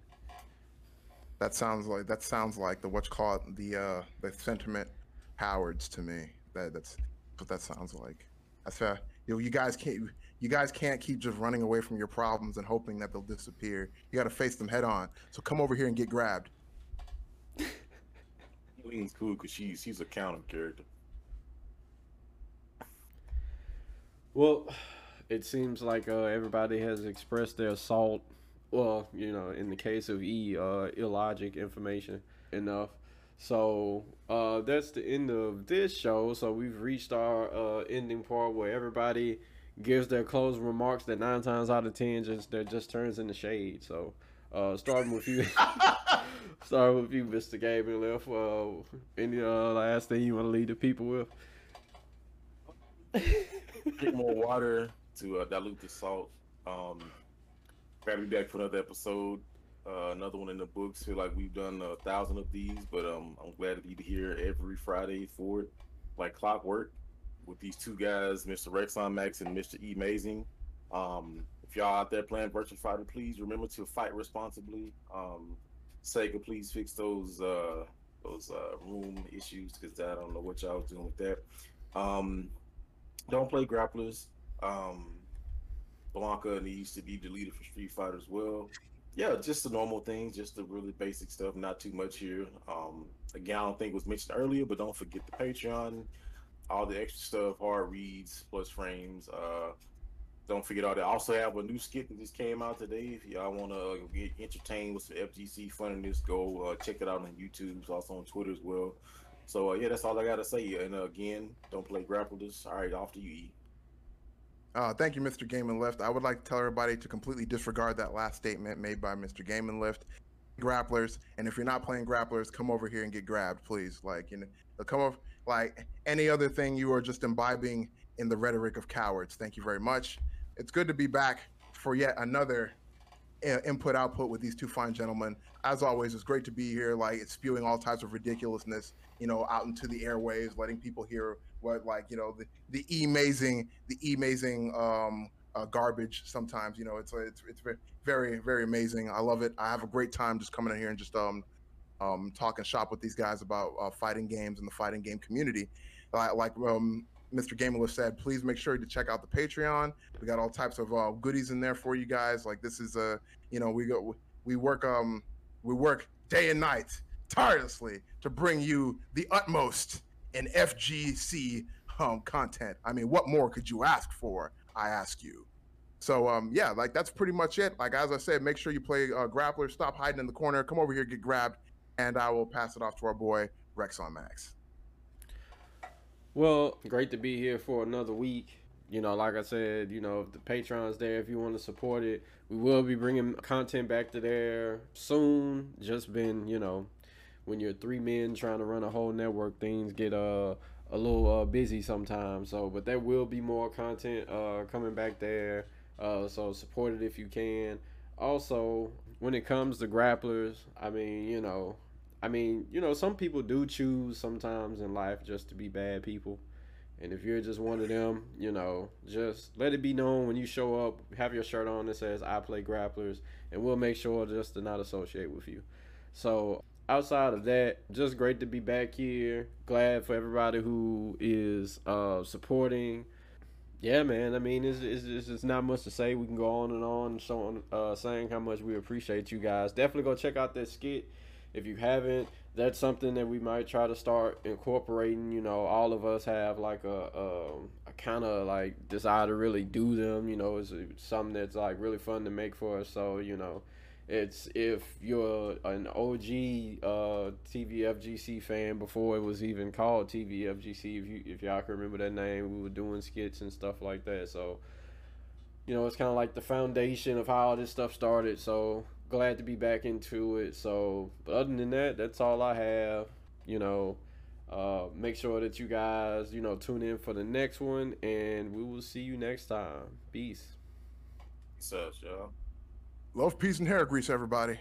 That sounds like that sounds like the what's called the uh the sentiment Howards to me. That that's what that sounds like. That's fair. You know, you guys can't you guys can't keep just running away from your problems and hoping that they'll disappear. You got to face them head on. So come over here and get grabbed. Lean's cool because she's she's a counter character. Well, it seems like uh, everybody has expressed their assault. Well, you know, in the case of E, uh, illogic information enough. So uh, that's the end of this show. So we've reached our uh, ending part where everybody gives their closing remarks that nine times out of ten just that just turns into shade. So uh, starting with you, starting with you, Mister Gaming Left. Uh, any uh, last thing you want to leave the people with? Drink more water to uh, dilute the salt. Um, to be back for another episode. Uh, another one in the books. Feel like we've done a thousand of these, but um, I'm glad to be here every Friday for it, like clockwork with these two guys, Mr. Rexon Max and Mr. E Amazing. Um, if y'all out there playing Virtua Fighter, please remember to fight responsibly. Um, Sega, please fix those uh, those uh, room issues because I don't know what y'all was doing with that. Um, don't play grapplers. Um, Blanka needs to be deleted for Street Fighter as well. Yeah, just the normal things, just the really basic stuff. Not too much here. Um, again, I don't think was mentioned earlier, but don't forget the Patreon all the extra stuff, hard reads plus frames. Uh, don't forget all that. I also have a new skit that just came out today. If y'all want to get entertained with some FGC funniness, go uh, check it out on YouTube. It's also on Twitter as well. So uh, yeah, that's all I gotta say. And uh, again, don't play grapplers. All right, off to you, E. Uh, thank you, Mr. Game and Lift. I would like to tell everybody to completely disregard that last statement made by Mr. Game and Lift. Grapplers, and if you're not playing grapplers, come over here and get grabbed, please. Like you know, come over like any other thing, you are just imbibing in the rhetoric of cowards. Thank you very much. It's good to be back for yet another uh, input output with these two fine gentlemen. As always, it's great to be here. Like it's spewing all types of ridiculousness, you know, out into the airwaves, letting people hear what, like, you know, the the amazing, the amazing um, uh, garbage. Sometimes, you know, it's it's it's very very amazing. I love it. I have a great time just coming in here and just um um, talking shop with these guys about uh, fighting games and the fighting game community. Uh, like um, Mr. Gamerless said, please make sure to check out the Patreon. We got all types of uh, goodies in there for you guys. Like this is a, you know, we go, we work, um, we work day and night tirelessly to bring you the utmost in FGC um, content. I mean, what more could you ask for? I ask you. So um, yeah, like that's pretty much it. Like as I said, make sure you play uh, grappler. Stop hiding in the corner. Come over here, get grabbed, and I will pass it off to our boy Rexon Max. Well, great to be here for another week. You know, like I said, you know, the Patreon's there if you want to support it. We will be bringing content back to there soon. Just been, you know, when you're three men trying to run a whole network, things get uh a little uh, busy sometimes. So, but there will be more content uh coming back there. Uh, so support it if you can. Also, when it comes to grapplers, I mean, you know, I mean, you know, some people do choose sometimes in life just to be bad people. And if you're just one of them, you know, just let it be known when you show up, have your shirt on that says I play grapplers, and we'll make sure just to not associate with you. So outside of that, just great to be back here. Glad for everybody who is uh, supporting. Yeah, man. I mean, it's, it's, it's, not much to say. We can go on and on showing, uh, saying how much we appreciate you guys. Definitely go check out that skit if you haven't. That's something that we might try to start incorporating. You know, all of us have like a, a, a kind of like desire to really do them. You know, it's something that's like really fun to make for us. So, you know, it's if you're an OG uh, TVFGC fan before it was even called TVFGC. If you if y'all can remember that name, we were doing skits and stuff like that. So, you know, it's kind of like the foundation of how all this stuff started. So glad to be back into it. So, but other than that, that's all I have. You know, uh, make sure that you guys, you know, tune in for the next one, and we will see you next time. Peace. Peace out, y'all. Love, peace, and hair grease, everybody.